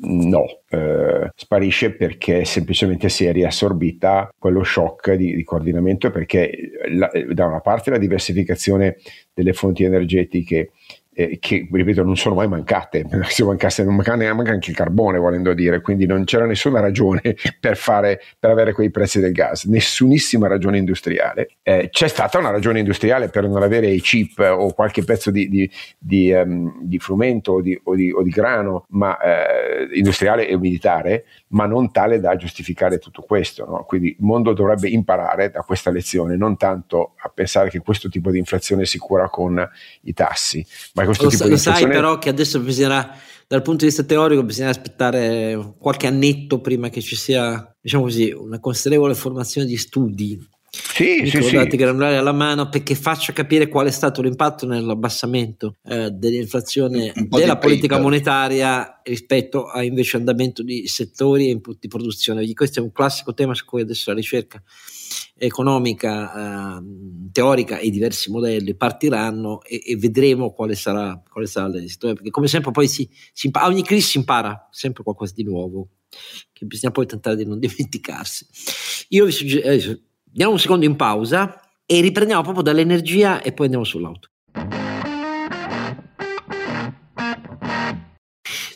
No, eh, sparisce perché semplicemente si è riassorbita quello shock di, di coordinamento perché la, da una parte la diversificazione delle fonti energetiche eh, che ripeto non sono mai mancate, [laughs] se mancasse non manca neanche anche il carbone volendo dire, quindi non c'era nessuna ragione [laughs] per, fare, per avere quei prezzi del gas, nessunissima ragione industriale. Eh, c'è stata una ragione industriale per non avere i chip o qualche pezzo di, di, di, um, di frumento o di, o, o grano, ma eh, industriale e militare, ma non tale da giustificare tutto questo. No? Quindi il mondo dovrebbe imparare da questa lezione, non tanto a pensare che questo tipo di inflazione si cura con i tassi, ma questo lo, tipo sa, di lo sai però che adesso bisognerà, dal punto di vista teorico, bisogna aspettare qualche annetto prima che ci sia, diciamo così, una considerevole formazione di studi sì, sì, sì. dati granulari alla mano perché faccia capire qual è stato l'impatto nell'abbassamento eh, dell'inflazione della politica paper. monetaria rispetto a invece andamento di settori e input di produzione. Questo è un classico tema su cui adesso la ricerca economica, eh, teorica e diversi modelli partiranno e, e vedremo quale sarà, quale sarà l'esito. Perché come sempre poi si, si impara, ogni crisi si impara sempre qualcosa di nuovo che bisogna poi tentare di non [laughs] dimenticarsi. Io vi suggerisco Diamo un secondo in pausa e riprendiamo proprio dall'energia e poi andiamo sull'auto.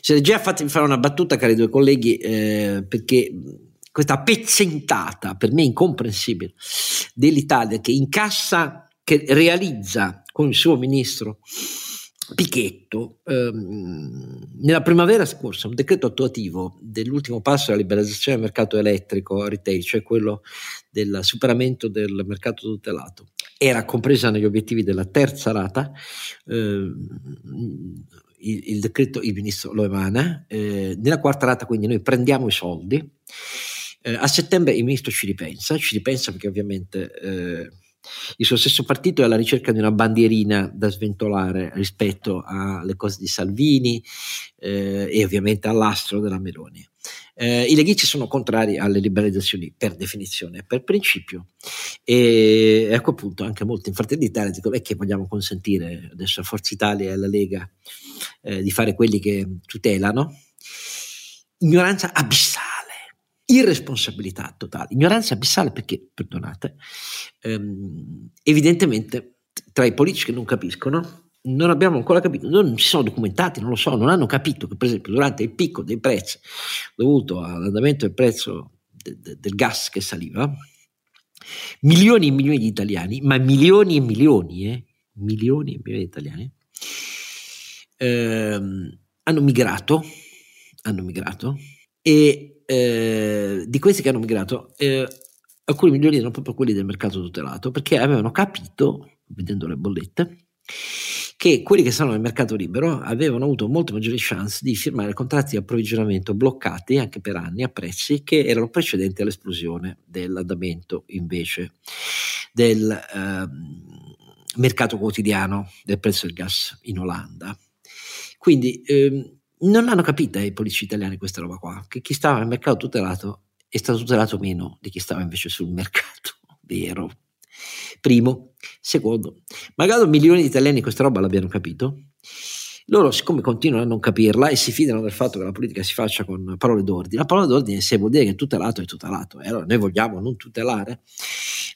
Siete già fatti fare una battuta, cari due colleghi, eh, perché questa pezzentata, per me incomprensibile, dell'Italia che incassa, che realizza con il suo ministro Pichetto, ehm, nella primavera scorsa, un decreto attuativo dell'ultimo passo della liberalizzazione del mercato elettrico retail, cioè quello del superamento del mercato tutelato, era compresa negli obiettivi della terza rata. Ehm, il, il, decreto il ministro lo emana, eh, nella quarta rata quindi noi prendiamo i soldi. Eh, a settembre il ministro ci ripensa, ci ripensa perché ovviamente eh, il suo stesso partito è alla ricerca di una bandierina da sventolare rispetto alle cose di Salvini eh, e ovviamente all'astro della Meloni. Eh, I leghici sono contrari alle liberalizzazioni per definizione, per principio, e ecco appunto anche molti in Fratelli d'Italia dicono è che vogliamo consentire adesso a Forza Italia e alla Lega eh, di fare quelli che tutelano. Ignoranza abissale irresponsabilità totale, ignoranza abissale perché, perdonate, ehm, evidentemente tra i politici che non capiscono non abbiamo ancora capito, non ci sono documentati, non lo so, non hanno capito che per esempio durante il picco dei prezzi dovuto all'andamento del prezzo de, de, del gas che saliva, milioni e milioni di italiani, ma milioni e milioni, eh, milioni e milioni di italiani, ehm, hanno migrato, hanno migrato e eh, di questi che hanno migrato, eh, alcuni milioni erano proprio quelli del mercato tutelato, perché avevano capito, vedendo le bollette, che quelli che stanno nel mercato libero avevano avuto molte maggiori chance di firmare contratti di approvvigionamento bloccati anche per anni a prezzi che erano precedenti all'esplosione dell'andamento invece del eh, mercato quotidiano del prezzo del gas in Olanda. Quindi ehm, non l'hanno capita i politici italiani questa roba qua, che chi stava nel mercato tutelato è stato tutelato meno di chi stava invece sul mercato [laughs] vero. Primo. Secondo, magari milioni di italiani questa roba l'abbiano capito, loro siccome continuano a non capirla e si fidano del fatto che la politica si faccia con parole d'ordine, la parola d'ordine se vuol dire che tutelato è tutelato, e allora noi vogliamo non tutelare,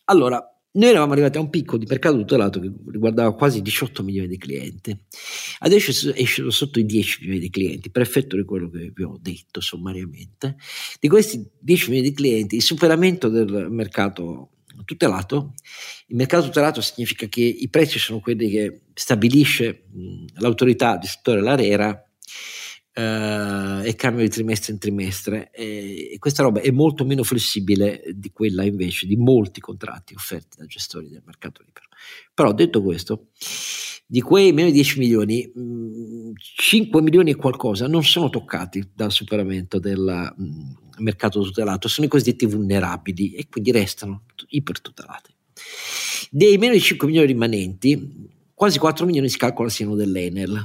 allora noi eravamo arrivati a un picco di mercato tutelato che riguardava quasi 18 milioni di clienti. Adesso è sceso sotto i 10 milioni di clienti, per effetto di quello che vi ho detto sommariamente. Di questi 10 milioni di clienti, il superamento del mercato tutelato, il mercato tutelato significa che i prezzi sono quelli che stabilisce l'autorità di settore l'ARERA Uh, e cambio di trimestre in trimestre e, e, questa roba è molto meno flessibile di quella invece di molti contratti offerti da gestori del mercato libero. Però detto questo, di quei meno di 10 milioni, mh, 5 milioni e qualcosa non sono toccati dal superamento del mh, mercato tutelato, sono i cosiddetti vulnerabili e quindi restano ipertutelati. Dei meno di 5 milioni rimanenti, quasi 4 milioni si calcola siano dell'Enel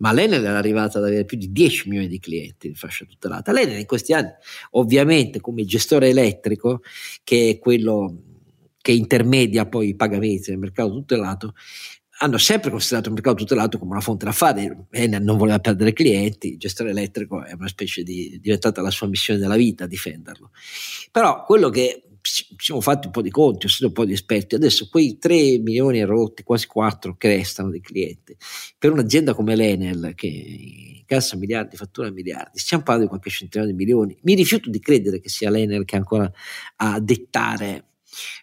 ma l'Enel era arrivata ad avere più di 10 milioni di clienti di fascia tutelata. L'Enel in questi anni, ovviamente come gestore elettrico, che è quello che intermedia poi i pagamenti nel mercato tutelato, hanno sempre considerato il mercato tutelato come una fonte d'affari, Enel non voleva perdere clienti, il gestore elettrico è una specie di, diventata la sua missione della vita difenderlo. Però quello che siamo fatti un po' di conti, ho sentito un po' di esperti, adesso quei 3 milioni e rotti, quasi 4 che restano di clienti, per un'azienda come l'Enel che cassa miliardi, fattura miliardi, stiamo parlando di qualche centinaio di milioni, mi rifiuto di credere che sia l'Enel che ancora a dettare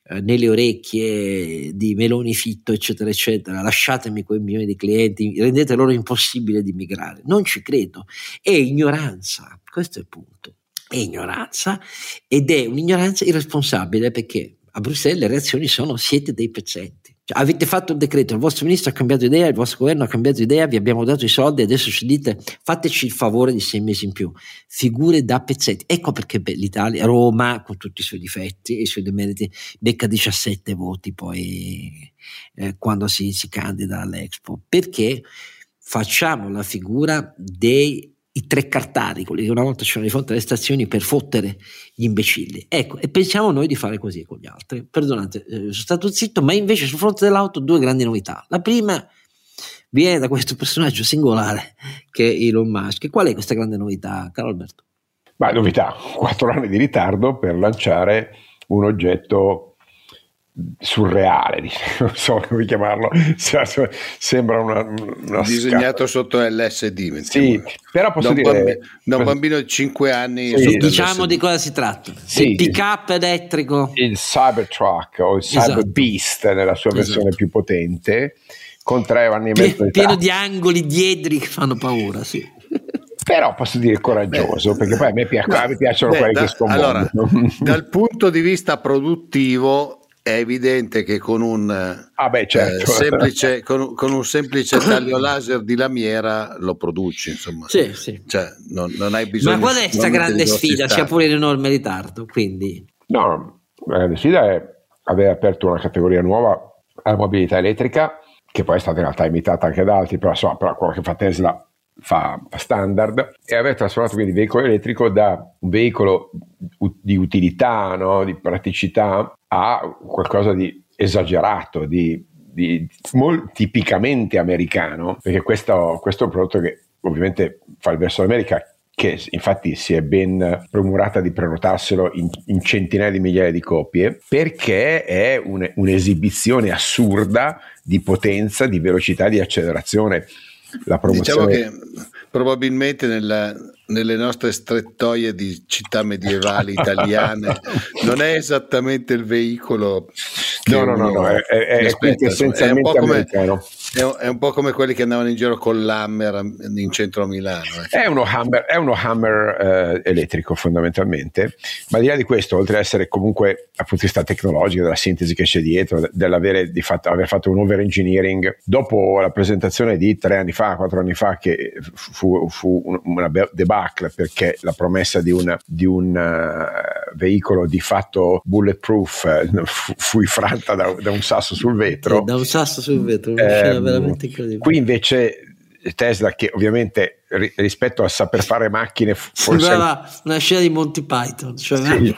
eh, nelle orecchie di Meloni Fitto, eccetera, eccetera, lasciatemi quei milioni di clienti, rendete loro impossibile di migrare. Non ci credo. È ignoranza, questo è il punto. È ignoranza ed è un'ignoranza irresponsabile perché a Bruxelles le reazioni sono siete dei pezzenti. Cioè, avete fatto il decreto, il vostro ministro ha cambiato idea, il vostro governo ha cambiato idea, vi abbiamo dato i soldi, adesso ci dite fateci il favore di sei mesi in più. Figure da pezzetti. Ecco perché l'Italia, Roma, con tutti i suoi difetti e i suoi demeriti, becca 17 voti poi eh, quando si, si candida all'Expo. Perché facciamo la figura dei i tre cartari, quelli che una volta c'erano di fronte alle stazioni per fottere gli imbecilli. Ecco, e pensiamo noi di fare così con gli altri. Perdonate, eh, sono stato zitto, ma invece sul fronte dell'auto due grandi novità. La prima viene da questo personaggio singolare che è Elon Musk. E qual è questa grande novità, caro Alberto? Ma novità, quattro anni di ritardo per lanciare un oggetto surreale, [laughs] non so come chiamarlo, sembra una, una disegnato sotto LSD. Sì, però posso da dire bambino, da un bambino di 5 anni. Sì, diciamo LSD. di cosa si tratta. Sì, il pick up elettrico, il Cybertruck o il Cyber esatto. Beast nella sua esatto. versione più potente, con tre anni e mezzo di pieno di angoli dietri che fanno paura. Sì però posso dire coraggioso beh, perché poi a me, piac- no, a me piacciono beh, quelli da, che scompongono allora, dal punto di vista produttivo è evidente che con un, ah beh, certo. eh, [laughs] semplice, con, con, un semplice taglio laser di lamiera lo produci, insomma. Sì, sì. Cioè, non, non, hai bisogno Ma qual è questa grande sfida? C'è pure l'enorme ritardo, quindi... No, la grande sfida è aver aperto una categoria nuova alla mobilità elettrica, che poi è stata in realtà imitata anche da altri, però insomma, però quello che fa Tesla fa, standard e aver trasformato quindi il veicolo elettrico da un veicolo di utilità, no? di praticità a qualcosa di esagerato, di, di molto tipicamente americano, perché questo, questo, è un prodotto che ovviamente fa il verso dell'America che infatti si è ben promurata di prenotarselo in, in centinaia di migliaia di copie, perché è un, un'esibizione assurda di potenza, di velocità, di accelerazione la promozione. Diciamo che probabilmente nella, nelle nostre strettoie di città medievali italiane non è esattamente il veicolo no no no, no è, è, è, è, un come, è, un po' come quelli che andavano in giro con l'hammer in centro a Milano eh. è uno hammer, uno hammer eh, elettrico fondamentalmente. Ma di là di questo oltre ad essere comunque dal punto di vista tecnologico della sintesi che c'è dietro dell'avere di fatto, aver fatto un over engineering dopo la presentazione di tre anni fa quattro anni fa che fu, fu una debacle debacle perché la promessa di, una, di un uh, veicolo di fatto bulletproof uh, [laughs] fu, fu infranta da, da, un sasso sul vetro. Da un sasso sul vetro, una scena ehm, veramente incredibile. Qui invece Tesla che ovviamente ri- rispetto a saper fare macchine forse sembrava una scena di Monty Python cioè sì.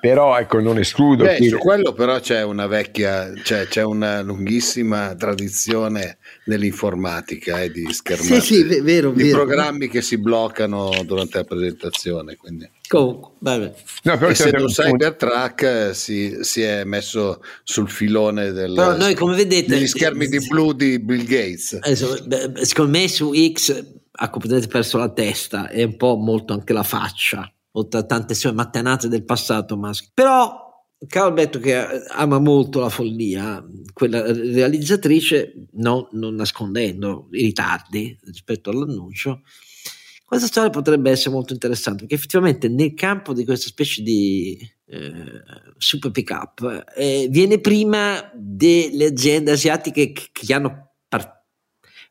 Però ecco non escludo Beh, su quello però c'è una vecchia cioè c'è una lunghissima tradizione nell'informatica eh, di schermate, sì, sì, vero, di vero. programmi che si bloccano durante la presentazione. Quindi. Comunque, vabbè. No, essendo un Cybertruck eh, si, si, è messo sul filone del, però noi, come vedete, degli schermi di blu di Bill Gates. Adesso, beh, secondo me su X ha completamente perso la testa e un po' molto anche la faccia, oltre a tante sue mattanate del passato. Musk. Però Calvetto che ama molto la follia, quella realizzatrice, no, non nascondendo i ritardi rispetto all'annuncio, questa storia potrebbe essere molto interessante perché effettivamente nel campo di questa specie di eh, super pick up eh, viene prima delle aziende asiatiche che, che hanno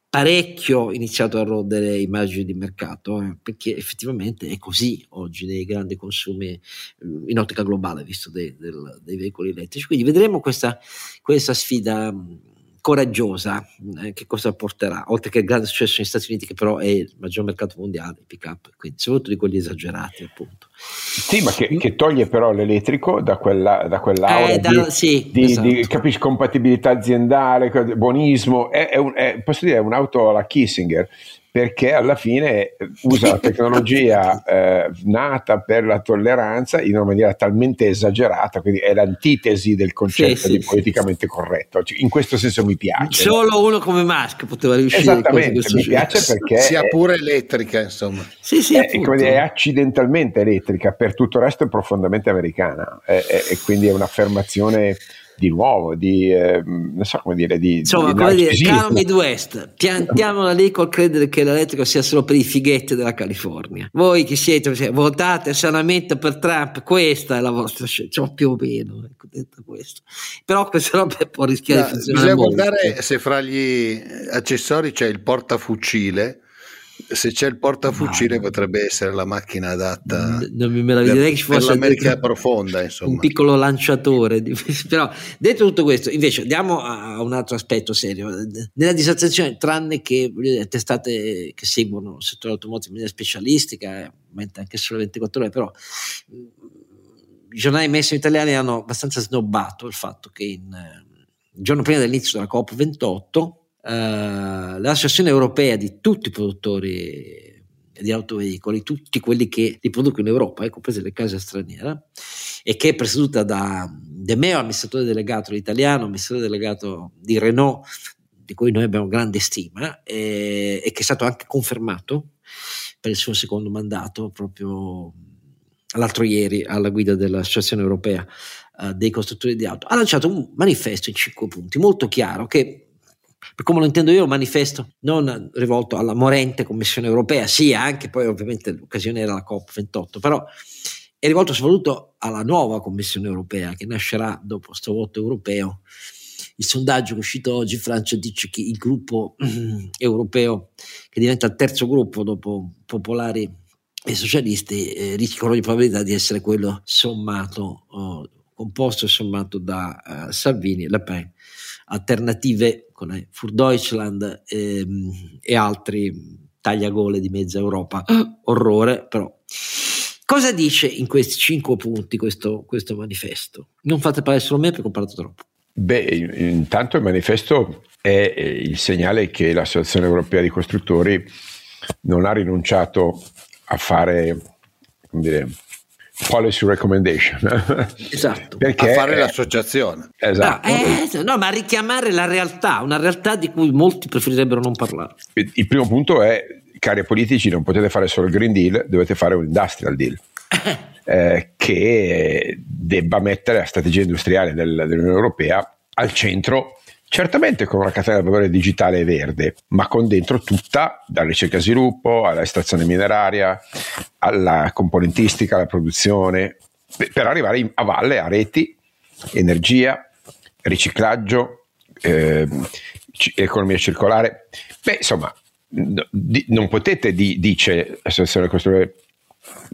parecchio iniziato a rodere immagini di mercato, eh, perché effettivamente è così oggi nei grandi consumi eh, in ottica globale, visto dei, del, dei veicoli elettrici. Quindi vedremo questa, questa sfida coraggiosa, eh, che cosa porterà? Oltre che il grande successo negli Stati Uniti, che però è il maggior mercato mondiale, pick up, quindi soprattutto di quelli esagerati, appunto. Sì, ma che, che toglie però l'elettrico da, quella, da quell'aura eh, da, di, sì, di, esatto. di capisci, compatibilità aziendale, buonismo. È, è, un, è, posso dire, è un'auto alla Kissinger perché alla fine usa la tecnologia eh, nata per la tolleranza in una maniera talmente esagerata, quindi è l'antitesi del concetto sì, di sì, politicamente sì. corretto. Cioè, in questo senso mi piace. Solo uno come Musk poteva riuscire Esattamente, mi piace perché... Sia pure elettrica, insomma. Sì, sì, è, è, accidentalmente elettrica, per tutto il resto è profondamente americana e quindi è un'affermazione di nuovo, di, eh, non so come dire, di... Insomma, di come dire, caro Midwest, piantiamola lì col credere che l'elettrico sia solo per i fighetti della California. Voi che siete, votate sanamente per Trump, questa è la vostra scelta, cioè, più o meno, ecco, detto questo. Però questa roba può rischiare no, di funzionare Bisogna molto. guardare se fra gli accessori c'è il portafucile, se c'è il portafucile no. potrebbe essere la macchina adatta non mi meraviglierei che ci fosse l'America profonda insomma. un piccolo lanciatore [laughs] però detto tutto questo invece andiamo a un altro aspetto serio nella disattenzione tranne che le testate che seguono il settore automotive in maniera specialistica aumenta anche solo 24 ore però i giornali messi italiani hanno abbastanza snobbato il fatto che in, il giorno prima dell'inizio della COP28 eh, l'associazione europea di tutti i produttori di autoveicoli, tutti quelli che li producono in Europa, eh, comprese le case straniere, e che è presieduta da De Meo, amministratore delegato italiano, amministratore delegato di Renault, di cui noi abbiamo grande stima, e, e che è stato anche confermato per il suo secondo mandato proprio l'altro ieri alla guida dell'Associazione Europea uh, dei costruttori di auto, ha lanciato un manifesto in cinque punti molto chiaro che per come lo intendo io, un manifesto non rivolto alla morente Commissione europea, sì, anche poi ovviamente l'occasione era la COP28, però è rivolto soprattutto alla nuova Commissione europea che nascerà dopo questo voto europeo. Il sondaggio che è uscito oggi in Francia dice che il gruppo [clears throat] europeo, che diventa il terzo gruppo dopo popolari e socialisti, eh, rischiano di probabilità di essere quello sommato, oh, composto e sommato da uh, Salvini, Le Pen alternative con Fur Deutschland ehm, e altri tagliagole di mezza Europa. Ah. Orrore, però. Cosa dice in questi cinque punti questo, questo manifesto? Non fate parlare solo me perché ho parlato troppo. Beh, intanto il manifesto è il segnale che l'Associazione Europea di Costruttori non ha rinunciato a fare, come dire, policy recommendation. [laughs] Esatto. Perché, a fare l'associazione. Esatto. No, eh, no, ma a richiamare la realtà, una realtà di cui molti preferirebbero non parlare. Il primo punto è, cari politici, non potete fare solo il Green Deal, dovete fare un industrial deal. [laughs] eh, che debba mettere la strategia industriale del, dell'Unione Europea al centro Certamente con una catena del valore digitale verde, ma con dentro tutta, dalla ricerca e sviluppo alla estrazione mineraria, alla componentistica, alla produzione, per arrivare a valle, a reti, energia, riciclaggio, eh, economia circolare. Beh, insomma, di, non potete, di, dice l'associazione costruire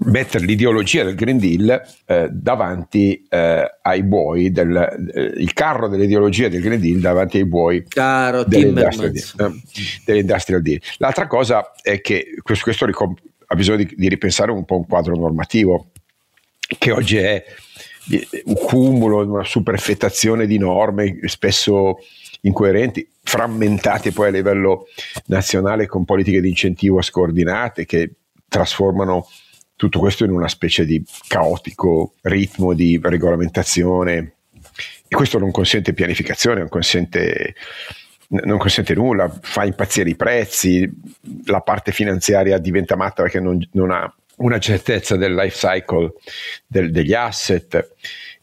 mettere l'ideologia del Green Deal eh, davanti eh, ai buoi, del, eh, il carro dell'ideologia del Green Deal davanti ai buoi Caro dell'industrial, deal, eh, dell'industrial deal. L'altra cosa è che questo, questo ricom- ha bisogno di, di, ripensare un po' un quadro normativo che oggi è un cumulo, una superfettazione di norme spesso incoerenti, frammentate poi a livello nazionale con politiche di incentivo scordinate che trasformano tutto questo in una specie di caotico ritmo di regolamentazione e questo non consente pianificazione, non consente, non consente nulla, fa impazzire i prezzi, la parte finanziaria diventa matta perché non, non ha una certezza del life cycle del, degli asset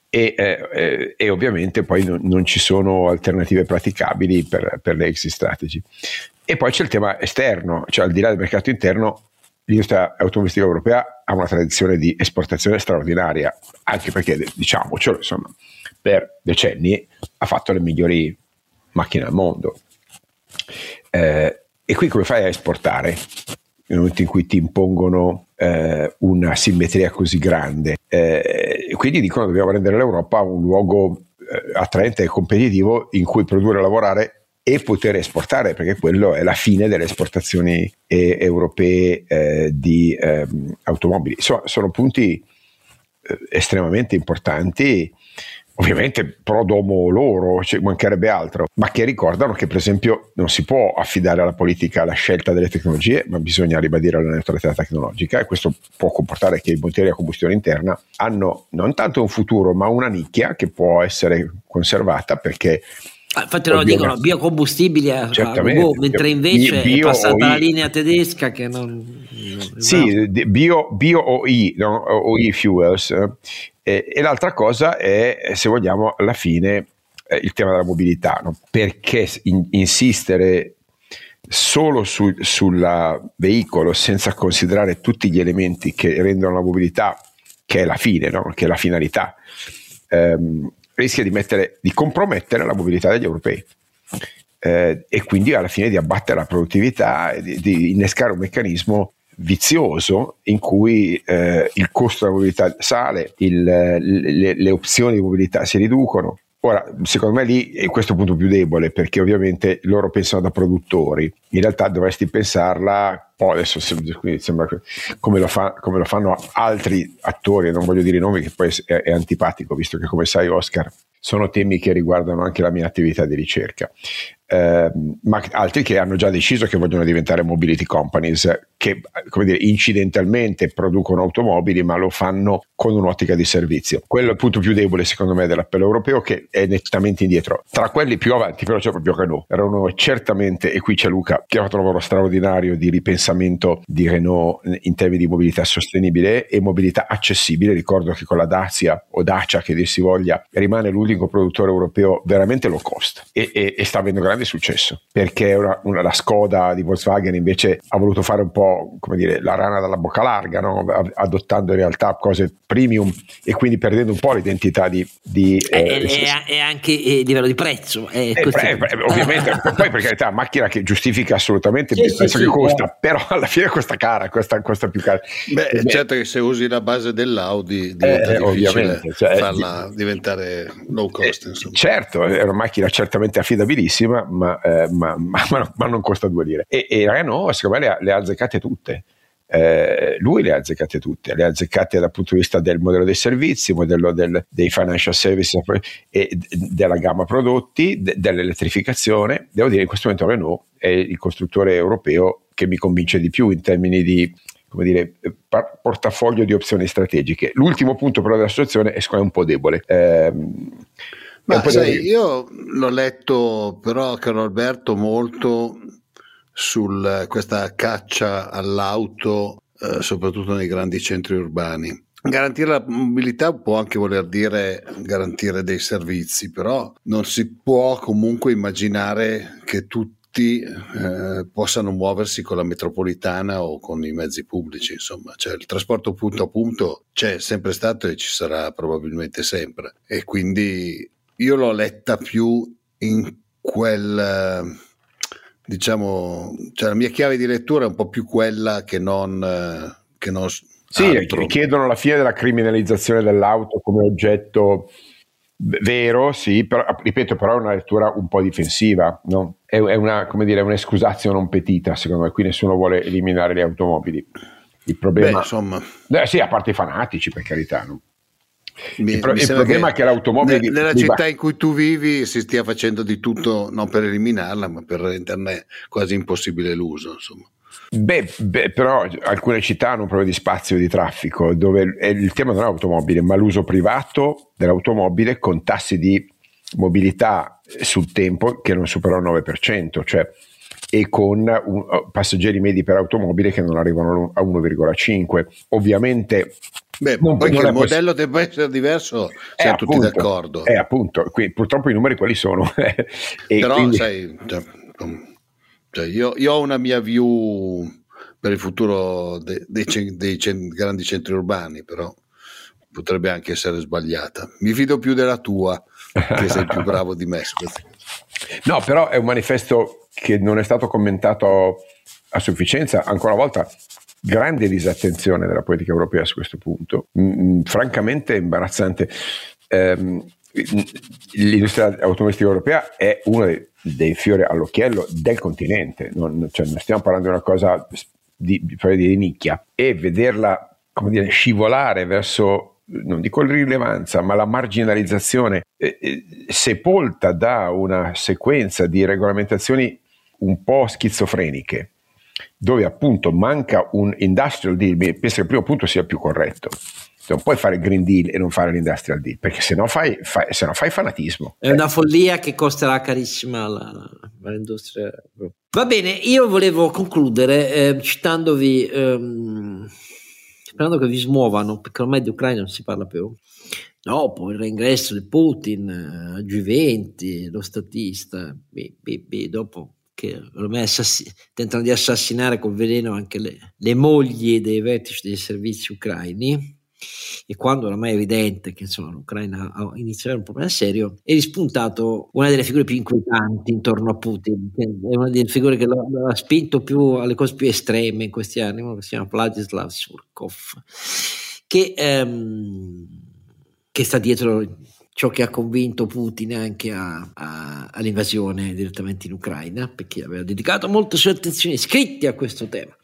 e, eh, e, ovviamente poi non, non, ci sono alternative praticabili per, per le exit strategy. E poi c'è il tema esterno, cioè al di là del mercato interno l'industria automobilistica europea ha una tradizione di esportazione straordinaria, anche perché, diciamocelo, insomma, per decenni ha fatto le migliori macchine al mondo. Eh, e qui come fai a esportare? Nel momento in cui ti impongono eh, una simmetria così grande. Eh, quindi dicono che dobbiamo rendere l'Europa un luogo eh, attraente e competitivo in cui produrre e lavorare e poter esportare, perché quello è la fine delle esportazioni eh, europee eh, di ehm, automobili. So, sono punti eh, estremamente importanti ovviamente pro domo loro, ci mancherebbe altro, ma che ricordano che per esempio non si può affidare alla politica la scelta delle tecnologie, ma bisogna ribadire la neutralità tecnologica e questo può comportare che i motori a combustione interna hanno non tanto un futuro, ma una nicchia che può essere conservata perché infatti lo dicono biocombustibili a, Go, mentre invece bio, è passata la linea tedesca che non... non sì, no. bio, bio OI, no? OI Fuels. Eh, e l'altra cosa è, se vogliamo, alla fine eh, il tema della mobilità. No? Perché in, insistere solo sul veicolo senza considerare tutti gli elementi che rendono la mobilità, che è la fine, che è la finalità, ehm, rischia di, mettere, di compromettere la mobilità degli europei. Eh, e quindi alla fine di abbattere la produttività di, di innescare un meccanismo vizioso in cui eh, il costo della mobilità sale, il, le, le, opzioni di mobilità si riducono. Ora, secondo me lì è questo punto più debole perché ovviamente loro pensano da produttori, in realtà dovresti pensarla, poi adesso sembra come lo, fa, come lo fanno altri attori, non voglio dire i nomi che poi è, è antipatico, visto che come sai Oscar sono temi che riguardano anche la mia attività di ricerca. Eh, ma altri che hanno già deciso che vogliono diventare mobility companies, che come dire, incidentalmente producono automobili, ma lo fanno con un'ottica di servizio. Quello è il punto più debole, secondo me, dell'appello europeo, che è nettamente indietro. Tra quelli più avanti, però c'è proprio Renault. Renault certamente, e qui c'è Luca, che ha fatto un lavoro straordinario di ripensamento di Renault in termini di mobilità sostenibile e mobilità accessibile. Ricordo che con la Dacia o Dacia, che dir si voglia, rimane l'unico produttore europeo veramente low cost e, e, e sta avendo grande successo perché una, una, la Skoda di Volkswagen invece ha voluto fare un po' come dire la rana dalla bocca larga no? adottando in realtà cose premium e quindi perdendo un po' l'identità di, di eh, e, anche il livello di prezzo eh, eh, ovviamente [laughs] poi per carità macchina che giustifica assolutamente sì, il prezzo sì, che sì, costa eh. però [laughs] alla fine costa cara costa, costa più cara beh, beh, certo che se usi la base dell'Audi diventa eh, difficile cioè, farla diventare low cost insomma. certo è una macchina certamente affidabilissima ma, eh, ma, ma, [laughs] ma, non costa due lire. E, e Renault, secondo me, le ha, le ha azzeccate tutte. Eh, lui le ha azzeccate tutte, le ha azzeccate dal punto di vista del modello dei servizi, modello del, dei financial services e della gamma prodotti, de, dell'elettrificazione. Devo dire, in questo momento Renault è il costruttore europeo che mi convince di più in termini di come dire, portafoglio di opzioni strategiche. L'ultimo punto però della situazione è un po' debole. Eh, ma sai, io l'ho letto però, caro Alberto, molto su questa caccia all'auto, eh, soprattutto nei grandi centri urbani. Garantire la mobilità può anche voler dire garantire dei servizi, però non si può comunque immaginare che tutti eh, possano muoversi con la metropolitana o con i mezzi pubblici, insomma, cioè il trasporto punto a punto c'è sempre stato e ci sarà probabilmente sempre e quindi io l'ho letta più in quel diciamo cioè la mia chiave di lettura è un po' più quella che non che non sì, altro. chiedono la fine della criminalizzazione dell'auto come oggetto vero, sì, però, ripeto, però è una lettura un po' difensiva, no? è, è, una, come dire, un'escusazio non petita, secondo me, qui nessuno vuole eliminare le automobili. Il problema... Beh, insomma... Eh, sì, a parte i fanatici, per carità, no? Mi, il, pro- il problema che è che l'automobile ne, nella città in cui tu vivi si stia facendo di tutto non per eliminarla ma per renderne quasi impossibile l'uso insomma. Beh, beh, però alcune città hanno problemi di spazio e di traffico dove il tema non è l'automobile ma l'uso privato dell'automobile con tassi di mobilità sul tempo che non superano il 9% cioè e con un, passeggeri medi per automobile che non arrivano a 1,5 ovviamente Beh, non, poi non che il modello debba essere diverso, siamo tutti d'accordo. Eh, appunto, qui, purtroppo i numeri quali sono. [laughs] Però, quindi... sai, cioè, cioè io, io, ho una mia view per il futuro de, dei, dei, dei grandi centri urbani, però potrebbe anche essere sbagliata. Mi fido più della tua, che sei più bravo di me. [laughs] No, però è un manifesto che non è stato commentato a sufficienza. Ancora una volta, grande disattenzione della politica europea su questo punto, mm, mm francamente imbarazzante. Um, l'industria automobilistica europea è uno dei dei fiori all'occhiello del continente, non, cioè non stiamo parlando di una cosa di, di, di nicchia, e vederla dire, scivolare verso non dico l'irrilevanza, ma la marginalizzazione eh, eh, sepolta da una sequenza di regolamentazioni un po' schizofreniche, dove appunto manca un industrial deal, penso che il primo punto sia più corretto. Non puoi fare il Green Deal e non fare l'industrial deal, perché se no fai, fai, se no fai fanatismo. È una follia che costerà carissima all'industria. Va bene, io volevo concludere eh, citandovi, ehm, sperando che vi smuovano, perché ormai di Ucraina non si parla più. Dopo il reingresso di Putin eh, G20, lo statista, beh, beh, beh, dopo che ormai assassi- tentano di assassinare col veleno anche le, le mogli dei vertici dei servizi ucraini. E quando oramai è evidente che insomma, l'Ucraina inizierà un problema serio, è rispuntato una delle figure più inquietanti intorno a Putin, che è una delle figure che lo, lo ha spinto più alle cose più estreme in questi anni, uno che si chiama Vladislav Surkov, che, ehm, che sta dietro ciò che ha convinto Putin anche a, a, all'invasione direttamente in Ucraina, perché aveva dedicato molte sue attenzioni scritte a questo tema,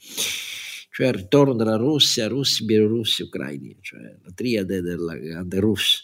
cioè al ritorno della Russia, russi, bielorussi, ucraini, cioè la triade della grande Rus.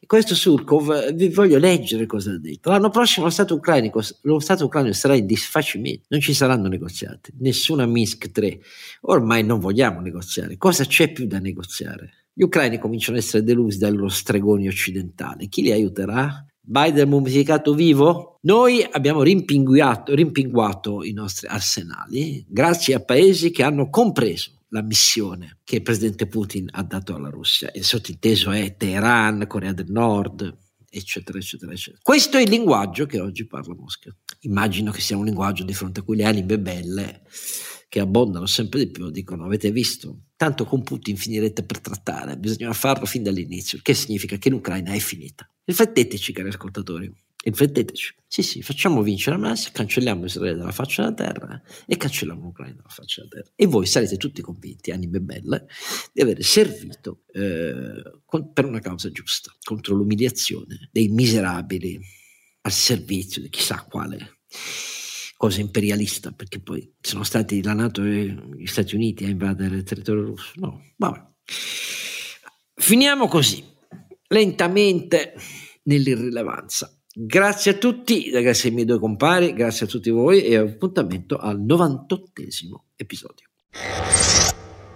E questo Surkov, vi voglio leggere cosa ha detto. L'anno prossimo lo Stato ucrainico, lo Stato ucraino sarà in disfacimento, non ci saranno negoziati, nessuna Minsk 3. Ormai non vogliamo negoziare. Cosa c'è più da negoziare? Gli ucraini cominciano ad essere delusi dai loro stregoni occidentali. Chi li aiuterà? Biden mummificato vivo? Noi abbiamo rimpinguato, rimpinguato i nostri arsenali grazie a paesi che hanno compreso la missione che il presidente Putin ha dato alla Russia. Il sottinteso è Teheran, Corea del Nord, eccetera, eccetera, eccetera. Questo è il linguaggio che oggi parla Mosca. Immagino che sia un linguaggio di fronte a cui le anime belle che abbondano sempre di più dicono avete visto, tanto con Putin finirete per trattare, bisogna farlo fin dall'inizio, che significa che l'Ucraina è finita. Rifletteteci cari ascoltatori, rifletteteci. Sì sì, facciamo vincere Hamas, cancelliamo Israele dalla faccia della terra e cancelliamo l'Ucraina dalla faccia della terra. E voi sarete tutti convinti, anime belle, di aver servito eh, con, per una causa giusta, contro l'umiliazione dei miserabili al servizio di chissà quale cosa imperialista, perché poi sono stati la Nato e gli Stati Uniti a invadere il territorio russo. No, vabbè. Finiamo così, lentamente nell'irrilevanza. Grazie a tutti, grazie ai miei due compari, grazie a tutti voi e appuntamento al 98 episodio.